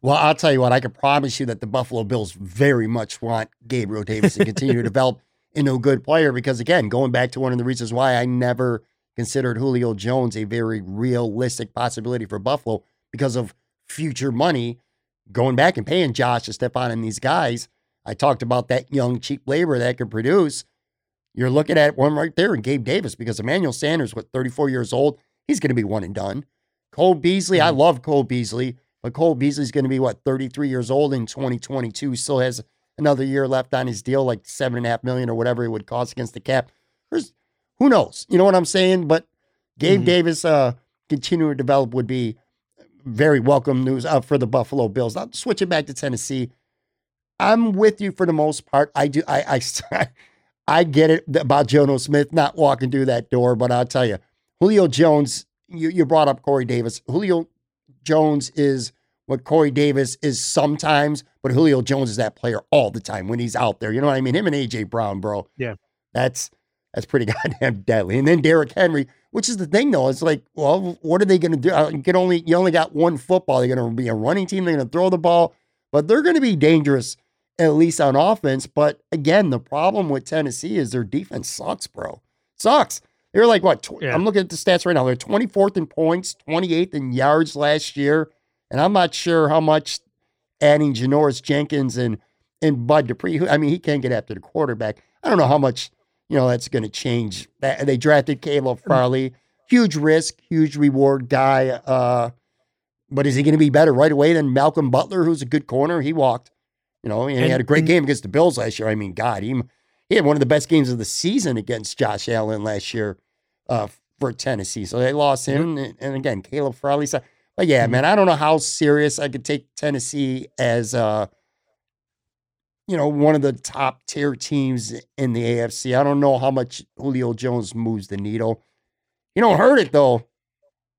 well, I'll tell you what, I can promise you that the Buffalo Bills very much want Gabriel Davis to continue to develop into a good player because, again, going back to one of the reasons why I never considered Julio Jones a very realistic possibility for Buffalo because of future money going back and paying Josh and Stefon and these guys. I talked about that young, cheap labor that could produce. You're looking at one right there in Gabe Davis because Emmanuel Sanders, what, 34 years old, he's going to be one and done. Cole Beasley, mm-hmm. I love Cole Beasley, but Cole Beasley's going to be, what, 33 years old in 2022. Still has another year left on his deal, like seven and a half million or whatever it would cost against the cap. There's, who knows? You know what I'm saying? But Gabe mm-hmm. Davis uh, continuing to develop would be very welcome news uh, for the Buffalo Bills. I'll switch it back to Tennessee. I'm with you for the most part. I do. I I I get it about Jonnu Smith not walking through that door, but I'll tell you, Julio Jones. You you brought up Corey Davis. Julio Jones is what Corey Davis is sometimes, but Julio Jones is that player all the time when he's out there. You know what I mean? Him and AJ Brown, bro. Yeah, that's that's pretty goddamn deadly. And then Derrick Henry, which is the thing though, it's like, well, what are they going to do? Uh, you can only you only got one football. They're going to be a running team. They're going to throw the ball, but they're going to be dangerous at least on offense. But again, the problem with Tennessee is their defense sucks, bro. Sucks. They're like what? Tw- yeah. I'm looking at the stats right now. They're 24th in points, 28th in yards last year, and I'm not sure how much adding Janoris Jenkins and and Bud Dupree. Who, I mean, he can't get after the quarterback. I don't know how much you know that's going to change. That they drafted Caleb mm. Farley, huge risk, huge reward guy. Uh, but is he going to be better right away than Malcolm Butler, who's a good corner? He walked. You know, and, and he had a great and, game against the Bills last year. I mean, God, he he had one of the best games of the season against Josh Allen last year uh, for Tennessee. So they lost him, and, and, again, Caleb Farley. So, but yeah, mm-hmm. man, I don't know how serious I could take Tennessee as uh, you know, one of the top tier teams in the AFC. I don't know how much Julio Jones moves the needle. You don't hurt it though.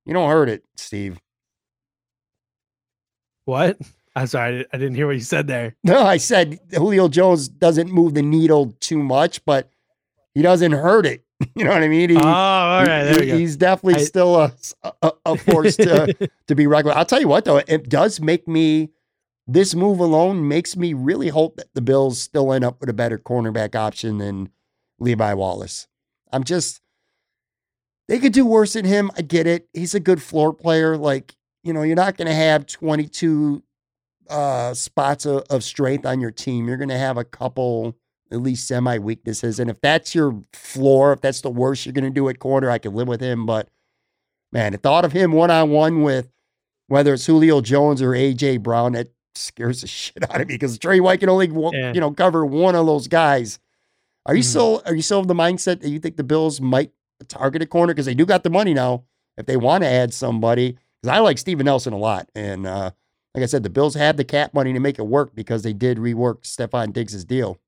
You don't hurt it, Steve. What? I'm sorry, I didn't hear what you said there. No, I said Julio Jones doesn't move the needle too much, but he doesn't hurt it. You know what I mean? He, oh, all right, he. He's definitely I, still a, a, a force to to be regular. I'll tell you what, though, it does make me. This move alone makes me really hope that the Bills still end up with a better cornerback option than Levi Wallace. I'm just. They could do worse than him. I get it. He's a good floor player. Like, you know, you're not going to have 22 uh, spots of, of strength on your team, you're going to have a couple at least semi weaknesses. And if that's your floor, if that's the worst you're going to do at corner, I can live with him. But man, the thought of him one on one with whether it's Julio Jones or AJ Brown, that scares the shit out of me because Tre White can only yeah. you know cover one of those guys. Are you mm-hmm. still are you still of the mindset that you think the Bills might target a corner because they do got the money now if they want to add somebody? Because I like Steven Nelson a lot, and uh, like I said, the Bills have the cap money to make it work because they did rework Stefon Diggs' deal.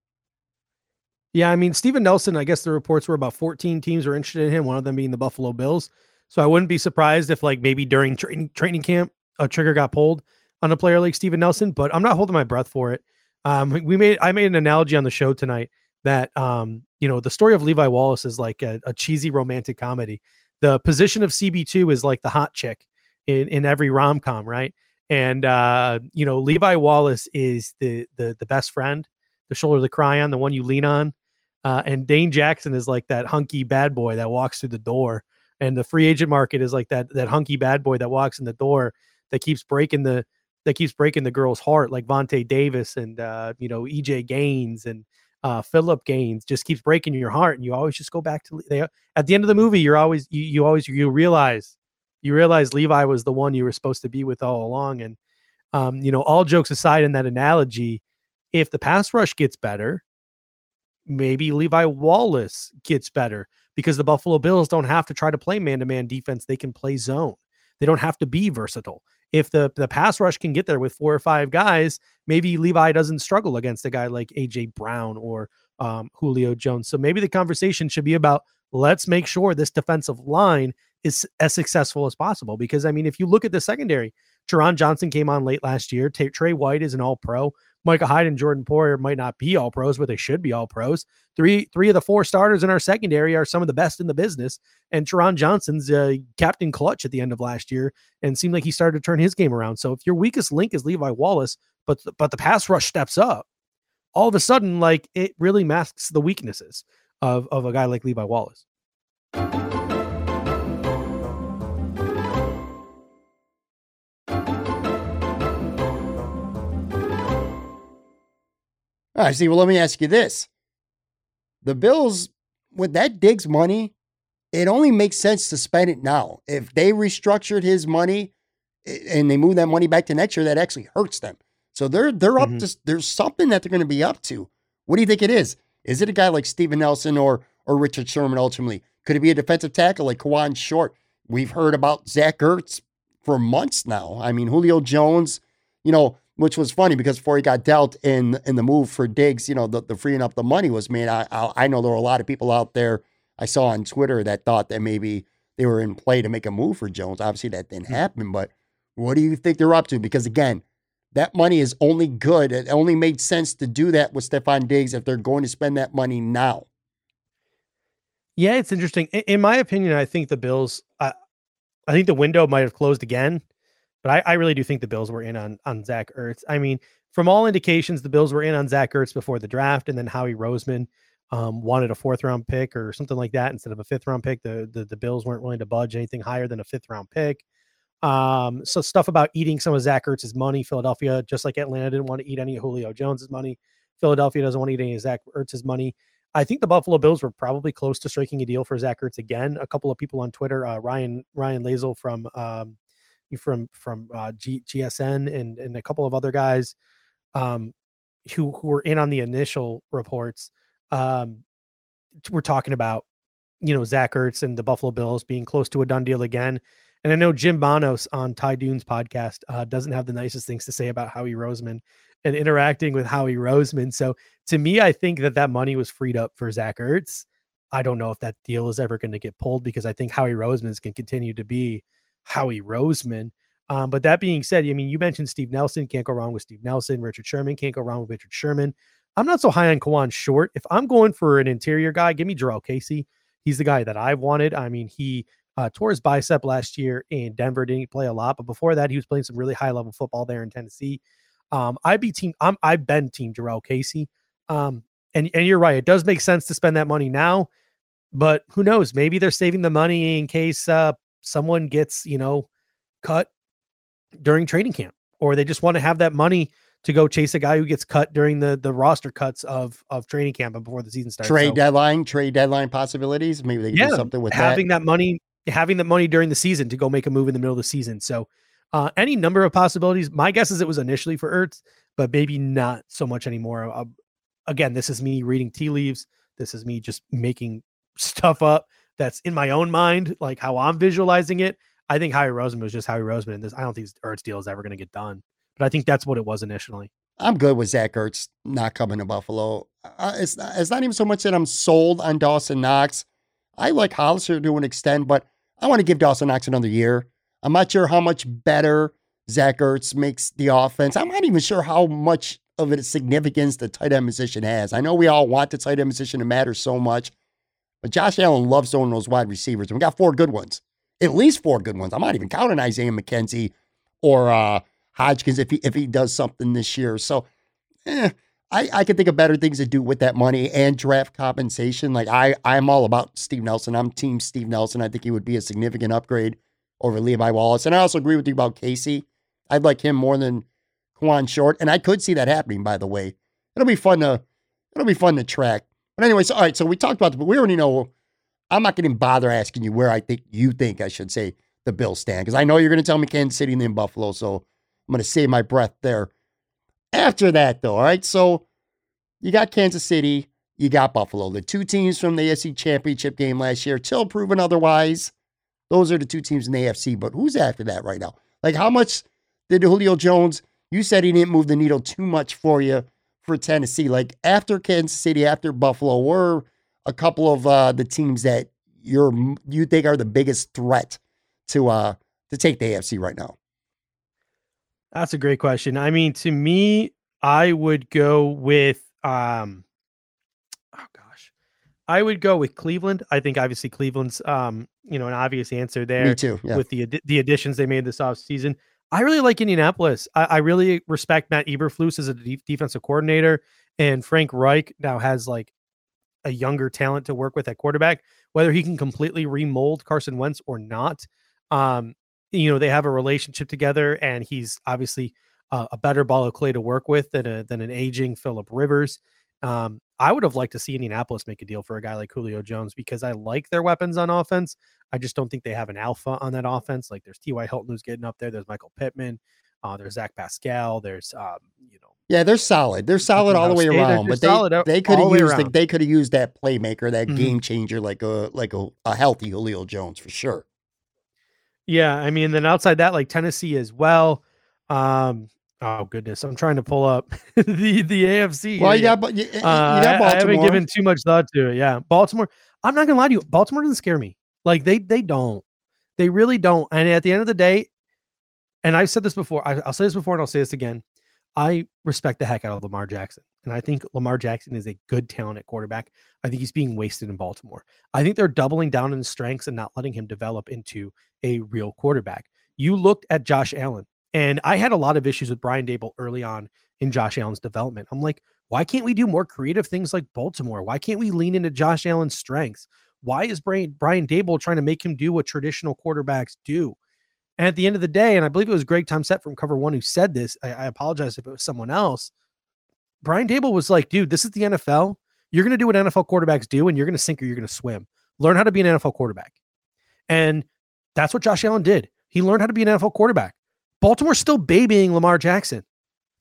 Yeah, I mean, Steven Nelson, I guess the reports were about 14 teams were interested in him, one of them being the Buffalo Bills. So I wouldn't be surprised if, like, maybe during training, training camp, a trigger got pulled on a player like Steven Nelson, but I'm not holding my breath for it. Um, we made, I made an analogy on the show tonight that, um, you know, the story of Levi Wallace is like a, a cheesy romantic comedy the position of CB2 is like the hot chick in, in every rom com, right? And uh, you know, Levi Wallace is the the the best friend, the shoulder to cry on, the one you lean on. Uh, and Dane Jackson is like that hunky bad boy that walks through the door. And the free agent market is like that that hunky bad boy that walks in the door that keeps breaking the that keeps breaking the girl's heart, like Vontae Davis and uh, you know EJ Gaines and uh, Phillip Gaines just keeps breaking your heart, and you always just go back to they, at the end of the movie. You're always you, you always you realize you realize Levi was the one you were supposed to be with all along, and um, you know all jokes aside in that analogy, if the pass rush gets better, maybe Levi Wallace gets better because the Buffalo Bills don't have to try to play man to man defense; they can play zone. They don't have to be versatile if the the pass rush can get there with four or five guys, maybe Levi doesn't struggle against a guy like AJ Brown or um, Julio Jones. So maybe the conversation should be about let's make sure this defensive line is as successful as possible. Because I mean, if you look at the secondary, Taron Johnson came on late last year. Tre White is an All Pro. Micah Hyde and Jordan Poyer might not be all pros, but they should be all pros. Three three of the four starters in our secondary are some of the best in the business. And Taron Johnson's uh, captain clutch at the end of last year and seemed like he started to turn his game around. So if your weakest link is Levi Wallace, but the, but the pass rush steps up, all of a sudden, like it really masks the weaknesses of of a guy like Levi Wallace. All right, see, well, let me ask you this. The Bills, with that Diggs money, it only makes sense to spend it now. If they restructured his money and they move that money back to next year, that actually hurts them. So they're they're up mm-hmm. to there's something that they're going to be up to. What do you think it is? Is it a guy like Steven Nelson or or Richard Sherman ultimately? Could it be a defensive tackle like Kawann Short? We've heard about Zach Ertz for months now. I mean, Julio Jones, you know, which was funny because before he got dealt in in the move for Diggs, you know, the, the freeing up the money was made. I, I, I know there were a lot of people out there I saw on Twitter that thought that maybe they were in play to make a move for Jones. Obviously, that didn't mm. happen. But what do you think they're up to? Because again, that money is only good. It only made sense to do that with Stefon Diggs if they're going to spend that money now. Yeah, it's interesting. In, in my opinion, I think the Bills. I, I think the window might have closed again but I, I, really do think the Bills were in on on Zach Ertz. I mean, from all indications, the Bills were in on Zach Ertz before the draft, and then Howie Roseman um, wanted a fourth round pick or something like that instead of a fifth round pick. The, the the Bills weren't willing to budge anything higher than a fifth round pick. Um, so stuff about eating some of Zach Ertz's money. Philadelphia, just like Atlanta, didn't want to eat any of Julio Jones's money. Philadelphia doesn't want to eat any of Zach Ertz's money. I think the Buffalo Bills were probably close to striking a deal for Zach Ertz again. A couple of people on Twitter, uh, Ryan Ryan Lasel from um, from from uh, G, GSN and and a couple of other guys um, who who were in on the initial reports. Um, we're talking about you know Zach Ertz and the Buffalo Bills being close to a done deal again. And I know Jim Bonos on Ty Dunne's podcast uh, doesn't have the nicest things to say about Howie Roseman and interacting with Howie Roseman. So to me, I think that that money was freed up for Zach Ertz. I don't know if that deal is ever going to get pulled because I think Howie Roseman can continue to be Howie Roseman. Um, but that being said, I mean, you mentioned Steve Nelson. Can't go wrong with Steve Nelson. Richard Sherman can't go wrong with Richard Sherman. I'm not so high on Kawann Short. If I'm going for an interior guy, give me Jurrell Casey. He's the guy that I've wanted. I mean, he uh, tore his bicep last year in Denver. Didn't play a lot, but before that, he was playing some really high level football there in Tennessee. Um, I'd be team. I'm, I've been team Jurrell Casey. Um, and and you're right. It does make sense to spend that money now, but who knows? Maybe they're saving the money in case uh, someone gets, you know, cut during training camp, or they just want to have that money to go chase a guy who gets cut during the the roster cuts of of training camp and before the season starts. Trade so, deadline, trade deadline possibilities. Maybe they can yeah, do something with having that. that money, having that money during the season to go make a move in the middle of the season. So, uh, any number of possibilities. My guess is it was initially for Ertz, but maybe not so much anymore. Uh, again, this is me reading tea leaves. This is me just making stuff up that's in my own mind, like how I'm visualizing it. I think Howie Roseman was just Howie Roseman, and this I don't think Ertz deal is ever going to get done. But I think that's what it was initially. I'm good with Zach Ertz not coming to Buffalo. Uh, it's not, it's not even so much that I'm sold on Dawson Knox. I like Hollister to an extent, but I want to give Dawson Knox another year. I'm not sure how much better Zach Ertz makes the offense. I'm not even sure how much of its significance the tight end position has. I know we all want the tight end position to matter so much, But Josh Allen loves throwing those wide receivers. And we got four good ones, at least four good ones. I'm not even counting Isaiah McKenzie or uh, Hodgins if he if he does something this year. So, eh, I I can think of better things to do with that money and draft compensation. Like I I'm all about Steve Nelson. I'm team Steve Nelson. I think he would be a significant upgrade over Levi Wallace. And I also agree with you about Casey. I'd like him more than Kawann Short, and I could see that happening. By the way, it'll be fun to it'll be fun to track. But anyway, so all right, so we talked about the, but we already know. I'm not going to bother asking you where I think you think I should say the Bills stand because I know you're going to tell me Kansas City and then Buffalo. So I'm going to save my breath there. After that, though, all right, so you got Kansas City, you got Buffalo, the two teams from the AFC Championship game last year, till proven otherwise. Those are the two teams in the AFC. But who's after that right now? Like, how much did Julio Jones? You said he didn't move the needle too much for you for Tennessee. Like after Kansas City, after Buffalo, were a couple of uh, the teams that you're you think are the biggest threat to uh to take the AFC right now? That's a great question. I mean, to me, I would go with um oh gosh. I would go with Cleveland. I think obviously Cleveland's um, you know, an obvious answer there. Me too. Yeah. With the the additions they made this offseason. I really like Indianapolis. I, I really respect Matt Eberflus as a de- defensive coordinator, and Frank Reich now has like a younger talent to work with at quarterback. Whether he can completely remold Carson Wentz or not, um, you know they have a relationship together, and he's obviously uh, a better ball of clay to work with than a than an aging Philip Rivers. Um, I would have liked to see Indianapolis make a deal for a guy like Julio Jones because I like their weapons on offense. I just don't think they have an alpha on that offense. Like there's T.Y. Hilton who's getting up there. There's Michael Pittman. Uh, there's Zach Pascal. There's um, you know. Yeah, they're solid. They're solid all the way around. But they, they could have used the, they could have used that playmaker, that mm-hmm. game changer, like a like a, a healthy Julio Jones for sure. Yeah, I mean, then outside that, like Tennessee as well. Um, Oh goodness, I'm trying to pull up the the AFC. Well, got, you, you uh, got I, I, haven't given too much thought to it. Yeah, Baltimore. I'm not gonna lie to you. Baltimore doesn't scare me. Like they they don't. They really don't. And at the end of the day, and I've said this before. I, will say this before, and I'll say this again. I respect the heck out of Lamar Jackson, and I think Lamar Jackson is a good talent at quarterback. I think he's being wasted in Baltimore. I think they're doubling down on his strengths and not letting him develop into a real quarterback. You looked at Josh Allen and I had a lot of issues with Brian Daboll early on in Josh Allen's development. I'm like, why can't we do more creative things like Baltimore? Why can't we lean into Josh Allen's strengths? Why is Brian, Brian Daboll trying to make him do what traditional quarterbacks do? And at the end of the day, and I believe it was Greg Set from Cover One who said this. I, I apologize if it was someone else. Brian Daboll was like, dude, this is the NFL. You're going to do what NFL quarterbacks do, and you're going to sink or you're going to swim. Learn how to be an NFL quarterback. And that's what Josh Allen did. He learned how to be an NFL quarterback. Baltimore's still babying Lamar Jackson.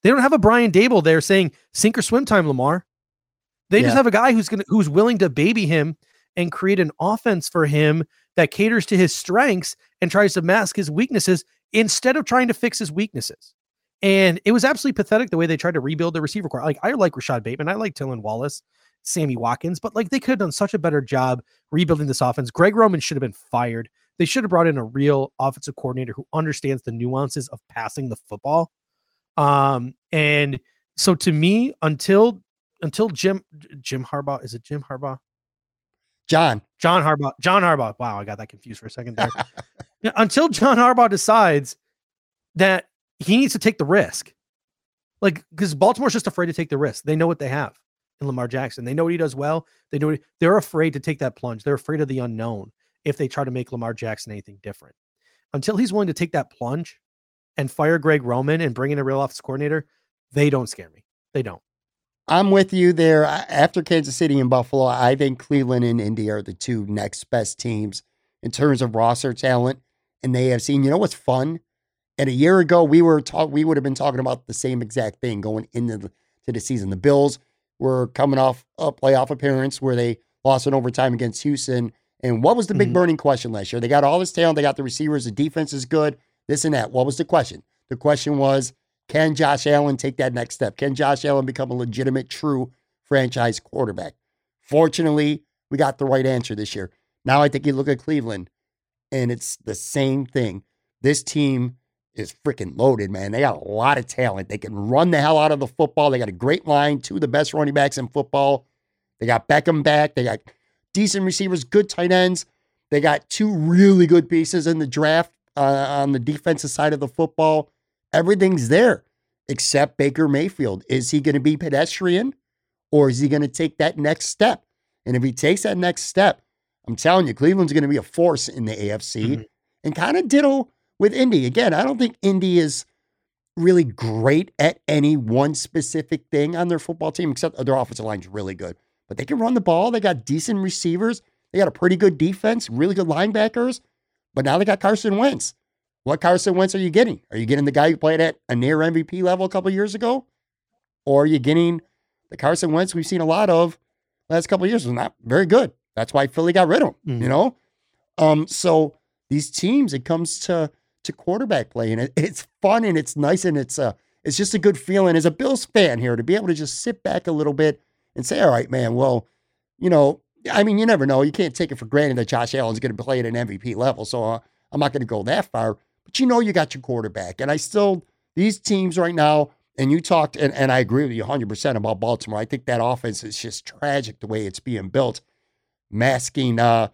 They don't have a Brian Daboll there saying sink or swim time, Lamar. They yeah. just have a guy who's gonna who's willing to baby him and create an offense for him that caters to his strengths and tries to mask his weaknesses instead of trying to fix his weaknesses. And it was absolutely pathetic the way they tried to rebuild the receiver corps. Like I like Rashod Bateman, I like Tylan Wallace, Sammy Watkins, but like they could have done such a better job rebuilding this offense. Greg Roman should have been fired. They should have brought in a real offensive coordinator who understands the nuances of passing the football. Um, and so to me, until until Jim Jim Harbaugh is it Jim Harbaugh? John. John Harbaugh. John Harbaugh. Wow, I got that confused for a second there. until John Harbaugh decides that he needs to take the risk. Like, because Baltimore's just afraid to take the risk. They know what they have in Lamar Jackson. They know what he does well. They know they're afraid to take that plunge. They're afraid of the unknown if they try to make Lamar Jackson anything different. Until he's willing to take that plunge and fire Greg Roman and bring in a real office coordinator, they don't scare me. They don't. I'm with you there. After Kansas City and Buffalo, I think Cleveland and Indy are the two next best teams in terms of roster talent and they have seen. you know what's fun? And a year ago, we were talk we would have been talking about the same exact thing going into the, to the season. The Bills were coming off a playoff appearance where they lost in overtime against Houston and what was the big mm-hmm. burning question last year? They got all this talent, they got the receivers, the defense is good, this and that. What was the question? The question was, can Josh Allen take that next step? Can Josh Allen become a legitimate, true franchise quarterback? Fortunately, we got the right answer this year. Now I think you look at Cleveland, and it's the same thing. This team is freaking loaded, man. They got a lot of talent. They can run the hell out of the football. They got a great line, two of the best running backs in football. They got Beckham back. They got decent receivers, good tight ends. They got two really good pieces in the draft uh, on the defensive side of the football. Everything's there except Baker Mayfield. Is he going to be pedestrian or is he going to take that next step? And if he takes that next step, I'm telling you, Cleveland's going to be a force in the AFC mm-hmm. and kind of ditto with Indy. Again, I don't think Indy is really great at any one specific thing on their football team, except their offensive line's really good. But they can run the ball. They got decent receivers. They got a pretty good defense, really good linebackers. But now they got Carson Wentz. What Carson Wentz are you getting? Are you getting the guy who played at a near MVP level a couple years ago? Or are you getting the Carson Wentz we've seen a lot of last couple years was not very good. That's why Philly got rid of him, mm-hmm. you know? Um, so these teams, it comes to to quarterback play, and it, it's fun and it's nice and it's uh it's just a good feeling as a Bills fan here to be able to just sit back a little bit and say, all right, man, well, you know, I mean, you never know. You can't take it for granted that Josh Allen's going to play at an MVP level. So uh, I'm not going to go that far. But you know, you got your quarterback. And I still, these teams right now, and you talked, and, and I agree with you 100% about Baltimore. I think that offense is just tragic the way it's being built, masking uh,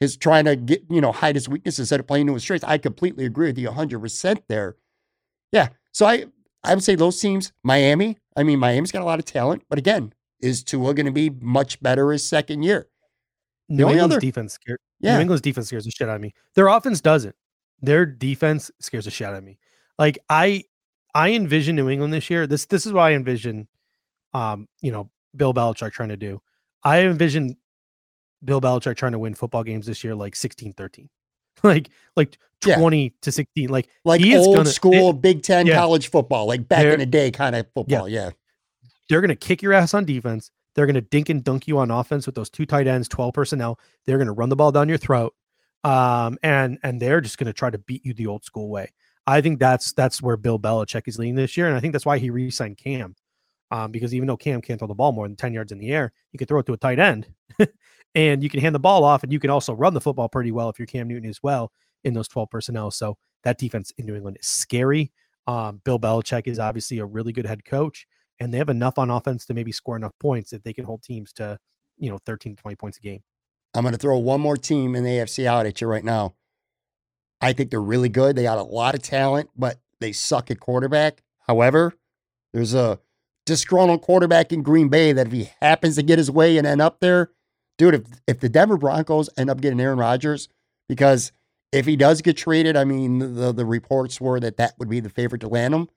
his trying to get, you know, hide his weaknesses instead of playing to his strengths. I completely agree with you 100% there. Yeah. So I, I would say those teams, Miami, I mean, Miami's got a lot of talent, but again, is Tua going to be much better his second year? The New England's other, defense scares. Yeah. New England's defense scares the shit out of me. Their offense doesn't. Their defense scares the shit out of me. Like I, I envision New England this year. This this is what I envision. Um, you know, Bill Belichick trying to do. I envision Bill Belichick trying to win football games this year, like 16-13. like like 20 yeah. to 16 like like old gonna, school it, big 10 yeah. college football like back in the day kind of football yeah. yeah they're going to kick your ass on defense. They're going to dink and dunk you on offense with those two tight ends, 12 personnel. They're going to run the ball down your throat. Um, and and they're just going to try to beat you the old school way. I think that's that's where Bill Belichick is leading this year, and I think that's why he re-signed Cam, um, because even though Cam can't throw the ball more than ten yards in the air, you can throw it to a tight end, and you can hand the ball off, and you can also run the football pretty well if you're Cam Newton as well in those twelve personnel. So that defense in New England is scary. Um, Bill Belichick is obviously a really good head coach, and they have enough on offense to maybe score enough points that they can hold teams to, you know, 13 to 20 points a game. I'm going to throw one more team in the AFC out at you right now. I think they're really good. They got a lot of talent, but they suck at quarterback. However, there's a disgruntled quarterback in Green Bay that if he happens to get his way and end up there, dude, if if the Denver Broncos end up getting Aaron Rodgers, because if he does get traded, I mean, the, the reports were that that would be the favorite to land him.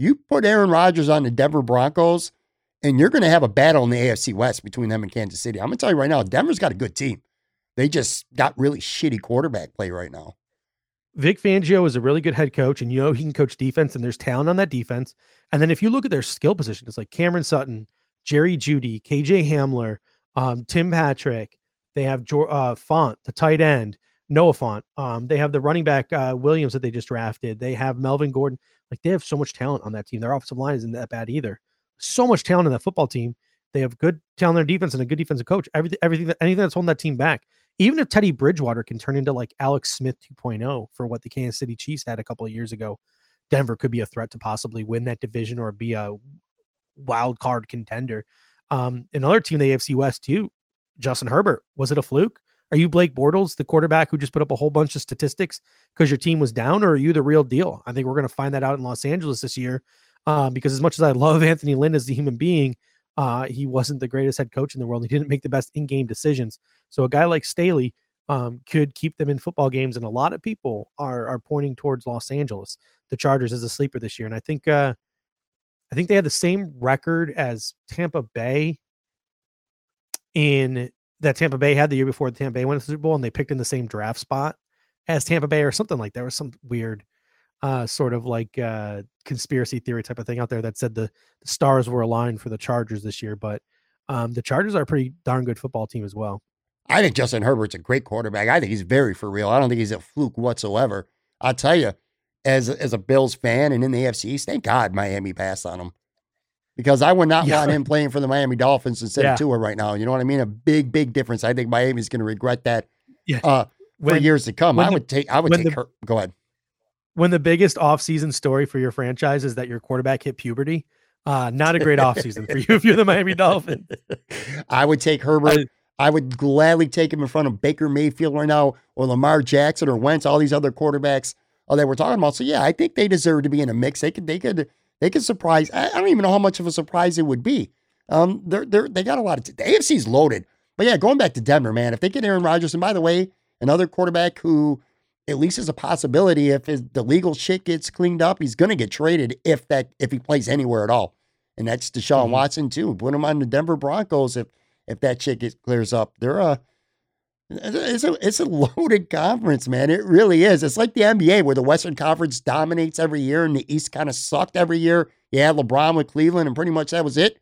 You put Aaron Rodgers on the Denver Broncos, and you're going to have a battle in the AFC West between them and Kansas City. I'm going to tell you right now, Denver's got a good team. They just got really shitty quarterback play right now. Vic Fangio is a really good head coach, and you know he can coach defense, and there's talent on that defense. And then if you look at their skill position, it's like Cameron Sutton, Jerry Jeudy, KJ Hamler, um, Tim Patrick. They have uh, Fant, the tight end, Noah Fant. Um, they have the running back uh, Williams that they just drafted. They have Melvin Gordon. Like they have so much talent on that team. Their offensive line isn't that bad either. So much talent in that football team. They have good talent their defense and a good defensive coach. Everything, everything, that, anything that's holding that team back. Even if Teddy Bridgewater can turn into like Alex Smith 2.0 for what the Kansas City Chiefs had a couple of years ago, Denver could be a threat to possibly win that division or be a wild card contender. Um, another team, the AFC West too, Justin Herbert. Was it a fluke? Are you Blake Bortles, the quarterback who just put up a whole bunch of statistics because your team was down, or are you the real deal? I think we're going to find that out in Los Angeles this year. Um, because as much as I love Anthony Lynn as a human being, uh, he wasn't the greatest head coach in the world. He didn't make the best in-game decisions. So a guy like Staley um, could keep them in football games, and a lot of people are are pointing towards Los Angeles, the Chargers, as a sleeper this year. And I think uh, I think they had the same record as Tampa Bay in that Tampa Bay had the year before the Tampa Bay went to the Super Bowl, and they picked in the same draft spot as Tampa Bay or something like that. There was some weird, uh, sort of like uh, conspiracy theory type of thing out there that said the, the stars were aligned for the Chargers this year. But um, the Chargers are a pretty darn good football team as well. I think Justin Herbert's a great quarterback. I think he's very for real. I don't think he's a fluke whatsoever. I'll tell you, as as a Bills fan and in the AFC East, thank God Miami passed on him because I would not yeah. want him playing for the Miami Dolphins instead yeah. of Tua right now. You know what I mean? A big, big difference. I think Miami's going to regret that yeah. uh, when, for years to come. I would take. I would take. The, her, go ahead. When the biggest offseason story for your franchise is that your quarterback hit puberty, uh, not a great offseason for you if you're the Miami Dolphins. I would take Herbert. I would gladly take him in front of Baker Mayfield right now or Lamar Jackson or Wentz, all these other quarterbacks uh, that we're talking about. So yeah, I think they deserve to be in a mix. They could they could they could surprise. I, I don't even know how much of a surprise it would be. Um, they're they're, they got a lot of t- the AFC's loaded. But yeah, going back to Denver, man, if they get Aaron Rodgers, and by the way, another quarterback who at least is a possibility if his, the legal shit gets cleaned up, he's going to get traded if that if he plays anywhere at all. And that's Deshaun mm-hmm. Watson too. Put him on the Denver Broncos if if that shit gets clears up. They're a it's a it's a loaded conference, man. It really is. It's like the NBA where the Western Conference dominates every year and the East kind of sucked every year. You had LeBron with Cleveland, and pretty much that was it.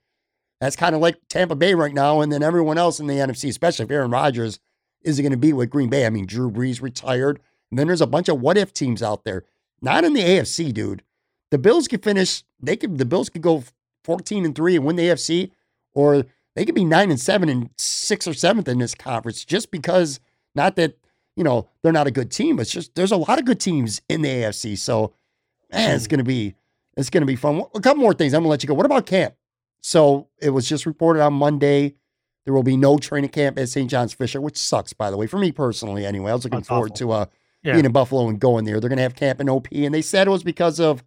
That's kind of like Tampa Bay right now, and then everyone else in the NFC, especially if Aaron Rodgers isn't going to be with Green Bay. I mean, Drew Brees retired, and then there's a bunch of what if teams out there. Not in the AFC, dude. The Bills could finish. They could. The Bills could go 14 and three and win the AFC, or they could be nine and seven and six or seventh in this conference just because not that, you know, they're not a good team, but it's just there's a lot of good teams in the AFC. So man, it's gonna be it's gonna be fun. A couple more things. I'm gonna let you go. What about camp? So it was just reported on Monday. There will be no training camp at St. John's Fisher, which sucks, by the way, for me personally. Anyway, I was looking That's forward awful. to uh, yeah. being in Buffalo and going there. They're going to have camp in OP, and they said it was because of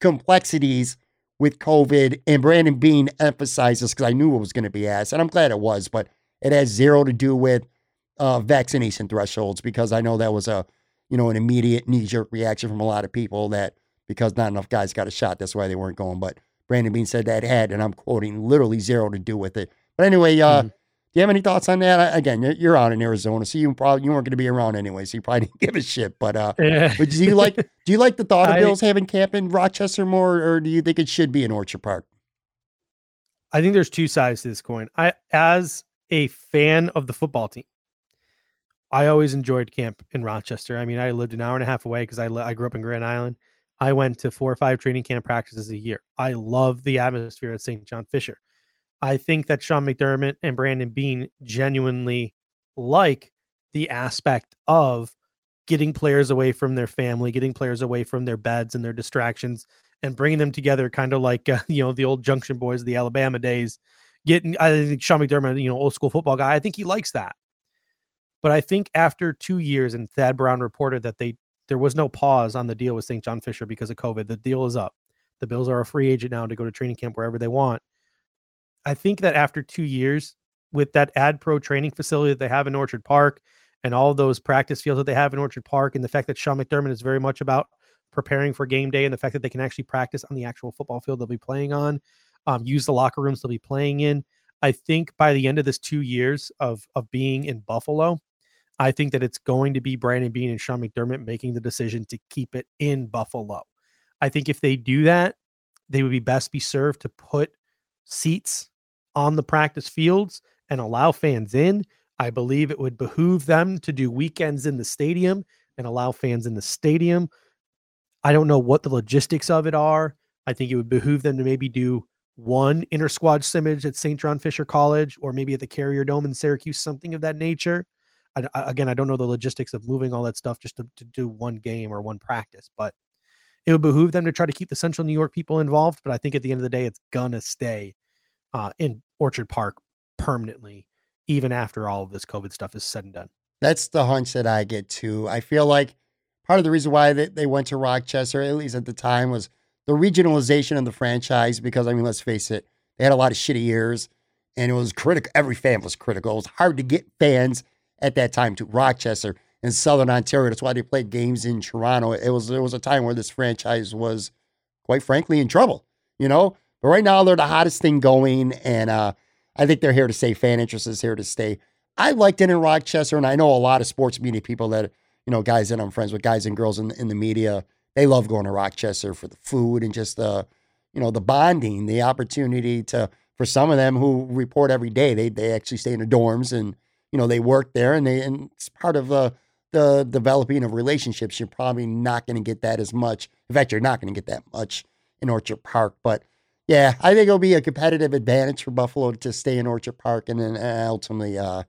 complexities with COVID. And Brandon Beane emphasizes because I knew it was going to be asked, and I'm glad it was, but it has zero to do with uh, vaccination thresholds because I know that was a you know an immediate knee jerk reaction from a lot of people that because not enough guys got a shot, that's why they weren't going. But Brandon Beane said that had, and I'm quoting, literally zero to do with it. But anyway, uh, mm-hmm. Do you have any thoughts on that? I, again, you're, you're out in Arizona, so you probably you weren't going to be around anyway, so you probably didn't give a shit. But uh, yeah. but do you like do you like the thought of I, Bills having camp in Rochester more, or do you think it should be in Orchard Park? I think there's two sides to this coin. I, as a fan of the football team, I always enjoyed camp in Rochester. I mean, I lived an hour and a half away because I I grew up in Grand Island. I went to four or five training camp practices a year. I love the atmosphere at St. John Fisher. I think that Sean McDermott and Brandon Beane genuinely like the aspect of getting players away from their family, getting players away from their beds and their distractions, and bringing them together, kind of like uh, you know the old Junction Boys, the Alabama days. Getting, I think Sean McDermott, you know, old school football guy. I think he likes that. But I think after two years, and Thad Brown reported that they there was no pause on the deal with St. John Fisher because of COVID. The deal is up. The Bills are a free agent now to go to training camp wherever they want. I think that after two years with that ADPRO training facility that they have in Orchard Park and all those practice fields that they have in Orchard Park, and the fact that Sean McDermott is very much about preparing for game day and the fact that they can actually practice on the actual football field they'll be playing on, um, use the locker rooms they'll be playing in. I think by the end of this two years of of being in Buffalo, I think that it's going to be Brandon Beane and Sean McDermott making the decision to keep it in Buffalo. I think if they do that, they would be best be served to put seats on the practice fields and allow fans in. I believe it would behoove them to do weekends in the stadium and allow fans in the stadium. I don't know what the logistics of it are. I think it would behoove them to maybe do one inter squad scrimmage at St. John Fisher College or maybe at the Carrier Dome in Syracuse, something of that nature. I, again, I don't know the logistics of moving all that stuff just to, to do one game or one practice, but it would behoove them to try to keep the Central New York people involved. But I think at the end of the day, it's gonna stay uh, in Orchard Park permanently, even after all of this COVID stuff is said and done. That's the hunch that I get too. I feel like part of the reason why they, they went to Rochester, at least at the time, was the regionalization of the franchise. Because, I mean, let's face it, they had a lot of shitty years and it was critical. Every fan was critical. It was hard to get fans at that time to Rochester and Southern Ontario. That's why they played games in Toronto. It was there was a time where this franchise was, quite frankly, in trouble. You know, but right now, they're the hottest thing going, and uh, I think they're here to stay. Fan interest is here to stay. I liked it in Rochester, and I know a lot of sports media people that, you know, guys that I'm friends with, guys and girls in, in the media, they love going to Rochester for the food and just the, you know, the bonding, the opportunity to, for some of them who report every day, they they actually stay in the dorms and, you know, they work there and they, and it's part of the, the developing of relationships. You're probably not going to get that as much. In fact, you're not going to get that much in Orchard Park, but yeah, I think it'll be a competitive advantage for Buffalo to stay in Orchard Park, and then uh, ultimately, uh,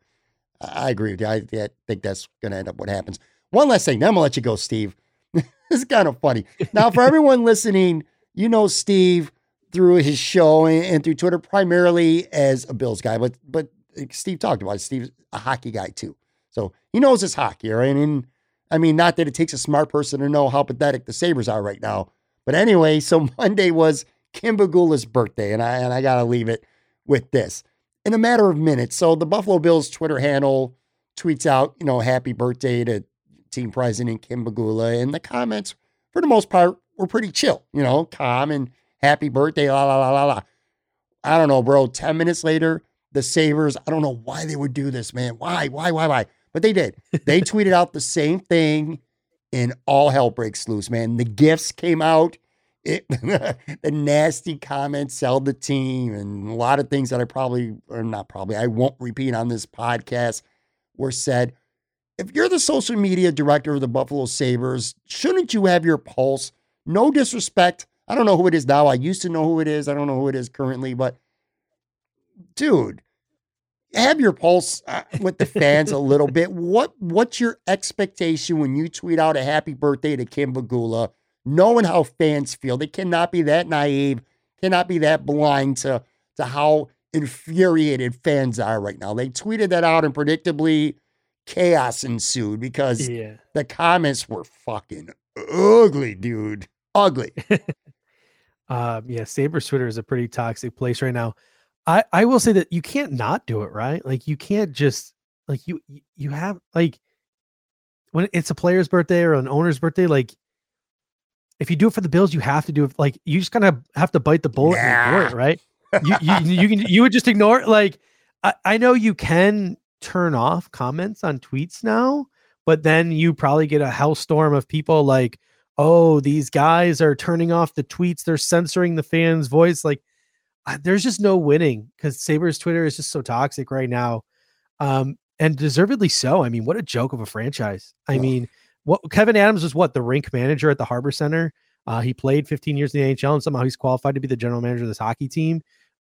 I agree with you. I, I think that's going to end up what happens. One last thing, then I'm gonna let you go, Steve. this is kind of funny. Now, for everyone listening, you know Steve through his show and, and through Twitter primarily as a Bills guy, but but Steve talked about it. Steve's a hockey guy too. So he knows his hockey, right? And I mean, not that it takes a smart person to know how pathetic the Sabres are right now. But anyway, so Monday was Kim Pegula's birthday, and I and I gotta leave it with this. In a matter of minutes, so the Buffalo Bills Twitter handle tweets out, you know, happy birthday to team president Kim Pegula, and the comments, for the most part, were pretty chill, you know, calm and happy birthday, la la la la la. I don't know, bro. 10 minutes later, the Sabres, I don't know why they would do this, man. Why, why, why, why? But they did. They tweeted out the same thing, and all hell breaks loose, man. The gifts came out. It, the nasty comments sell the team, and a lot of things that I probably, or not probably, I won't repeat on this podcast were said. If you're the social media director of the Buffalo Sabres, shouldn't you have your pulse? No disrespect. I don't know who it is now. I used to know who it is. I don't know who it is currently, but dude, have your pulse uh, with the fans a little bit. What what's your expectation when you tweet out a happy birthday to Kim Pegula, knowing how fans feel? They cannot be that naive, cannot be that blind to to how infuriated fans are right now. They tweeted that out and predictably chaos ensued because yeah. the comments were fucking ugly, dude. Ugly. um, yeah, Sabres Twitter is a pretty toxic place right now. I I will say that you can't not do it, right? Like you can't just like you you have like when it's a player's birthday or an owner's birthday, like if you do it for the Bills, you have to do it. Like you just kind of have to bite the bullet yeah. and ignore it, right? you, you you can you would just ignore it. Like I, I know you can turn off comments on tweets now, but then you probably get a hellstorm of people like, oh, these guys are turning off the tweets, they're censoring the fans' voice. Like there's just no winning because Sabres Twitter is just so toxic right now. Um, and deservedly so. I mean, what a joke of a franchise. I mean, what Kevyn Adams was what the rink manager at the Harbor Center. Uh, he played 15 years in the NHL and somehow he's qualified to be the general manager of this hockey team.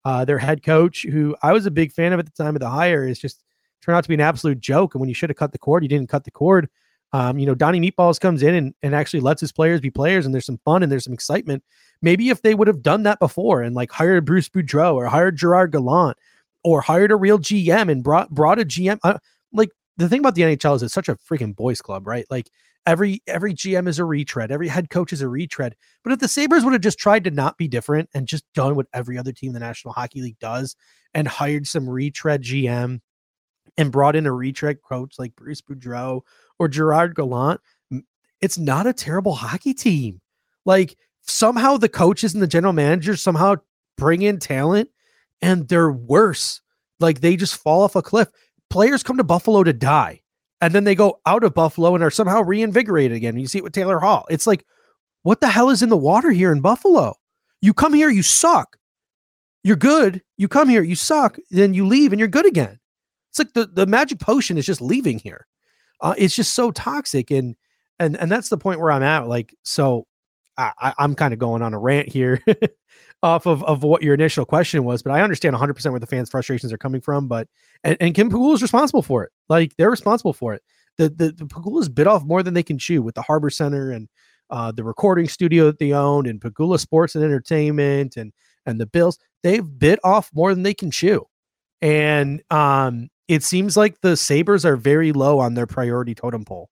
Uh, their head coach, who I was a big fan of at the time of the hire, is just turned out to be an absolute joke. And when you should have cut the cord, you didn't cut the cord. Um, you know, Donnie Meatballs comes in and, and actually lets his players be players, and there's some fun and there's some excitement. Maybe if they would have done that before and like hired Bruce Boudreau or hired Gerard Gallant or hired a real GM and brought brought a GM, uh, like the thing about the NHL is it's such a freaking boys club, right? Like every every GM is a retread, every head coach is a retread. But if the Sabres would have just tried to not be different and just done what every other team in the National Hockey League does and hired some retread GM and brought in a retread coach like Bruce Boudreau or Gerard Gallant, it's not a terrible hockey team. Like somehow the coaches and the general managers somehow bring in talent and they're worse. Like they just fall off a cliff. Players come to Buffalo to die and then they go out of Buffalo and are somehow reinvigorated again. You see it with Taylor Hall. It's like, what the hell is in the water here in Buffalo? You come here, you suck. You're good. You come here, you suck. Then you leave and you're good again. It's like the, the magic potion is just leaving here. Uh, it's just so toxic. And and and that's the point where I'm at. Like, so I, am kind of going on a rant here off of, of what your initial question was, but I understand 100% where the fans' frustrations are coming from. But and, and Kim Pegula is responsible for it. Like they're responsible for it. The the, the Pegula's bit off more than they can chew with the Harbor Center and uh, the recording studio that they owned and Pegula Sports and Entertainment and and the Bills. They've bit off more than they can chew, and um, it seems like the Sabres are very low on their priority totem pole.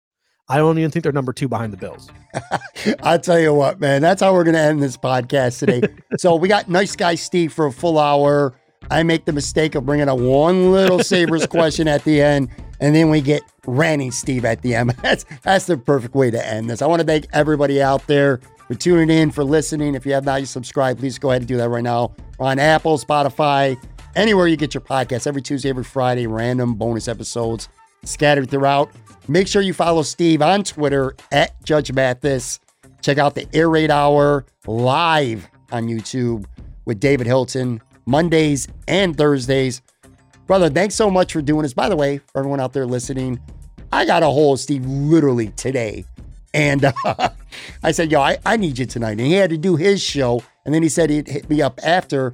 I don't even think they're number two behind the Bills. I'll tell you what, man. That's how we're going to end this podcast today. so we got nice guy Steve for a full hour. I make the mistake of bringing a one little Sabres question at the end, and then we get ranting Steve at the end. That's that's the perfect way to end this. I want to thank everybody out there for tuning in, for listening. If you have not yet subscribed, please go ahead and do that right now. We're on Apple, Spotify, anywhere you get your podcasts. Every Tuesday, every Friday, random bonus episodes scattered throughout. Make sure you follow Steve on Twitter at Judge Mathis. Check out the Air Raid Hour live on YouTube with David Hilton Mondays and Thursdays. Brother, thanks so much for doing this. By the way, for everyone out there listening, I got a hold of Steve literally today. And uh, I said, yo, I, I need you tonight. And he had to do his show. And then he said he'd hit me up after.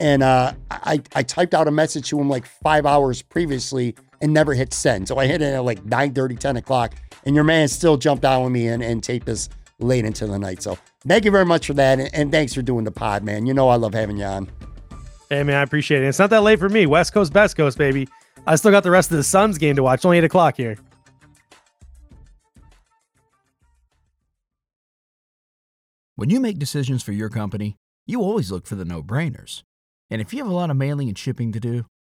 And uh, I, I typed out a message to him like five hours previously and never hit send. So I hit it at like 9 30, 10 o'clock. And your man still jumped out with me and, and taped this late into the night. So thank you very much for that. And, and thanks for doing the pod, man. You know I love having you on. Hey man, I appreciate it. It's not that late for me. West Coast, best coast, baby. I still got the rest of the Suns game to watch. Only eight o'clock here. When you make decisions for your company, you always look for the no-brainers. And if you have a lot of mailing and shipping to do,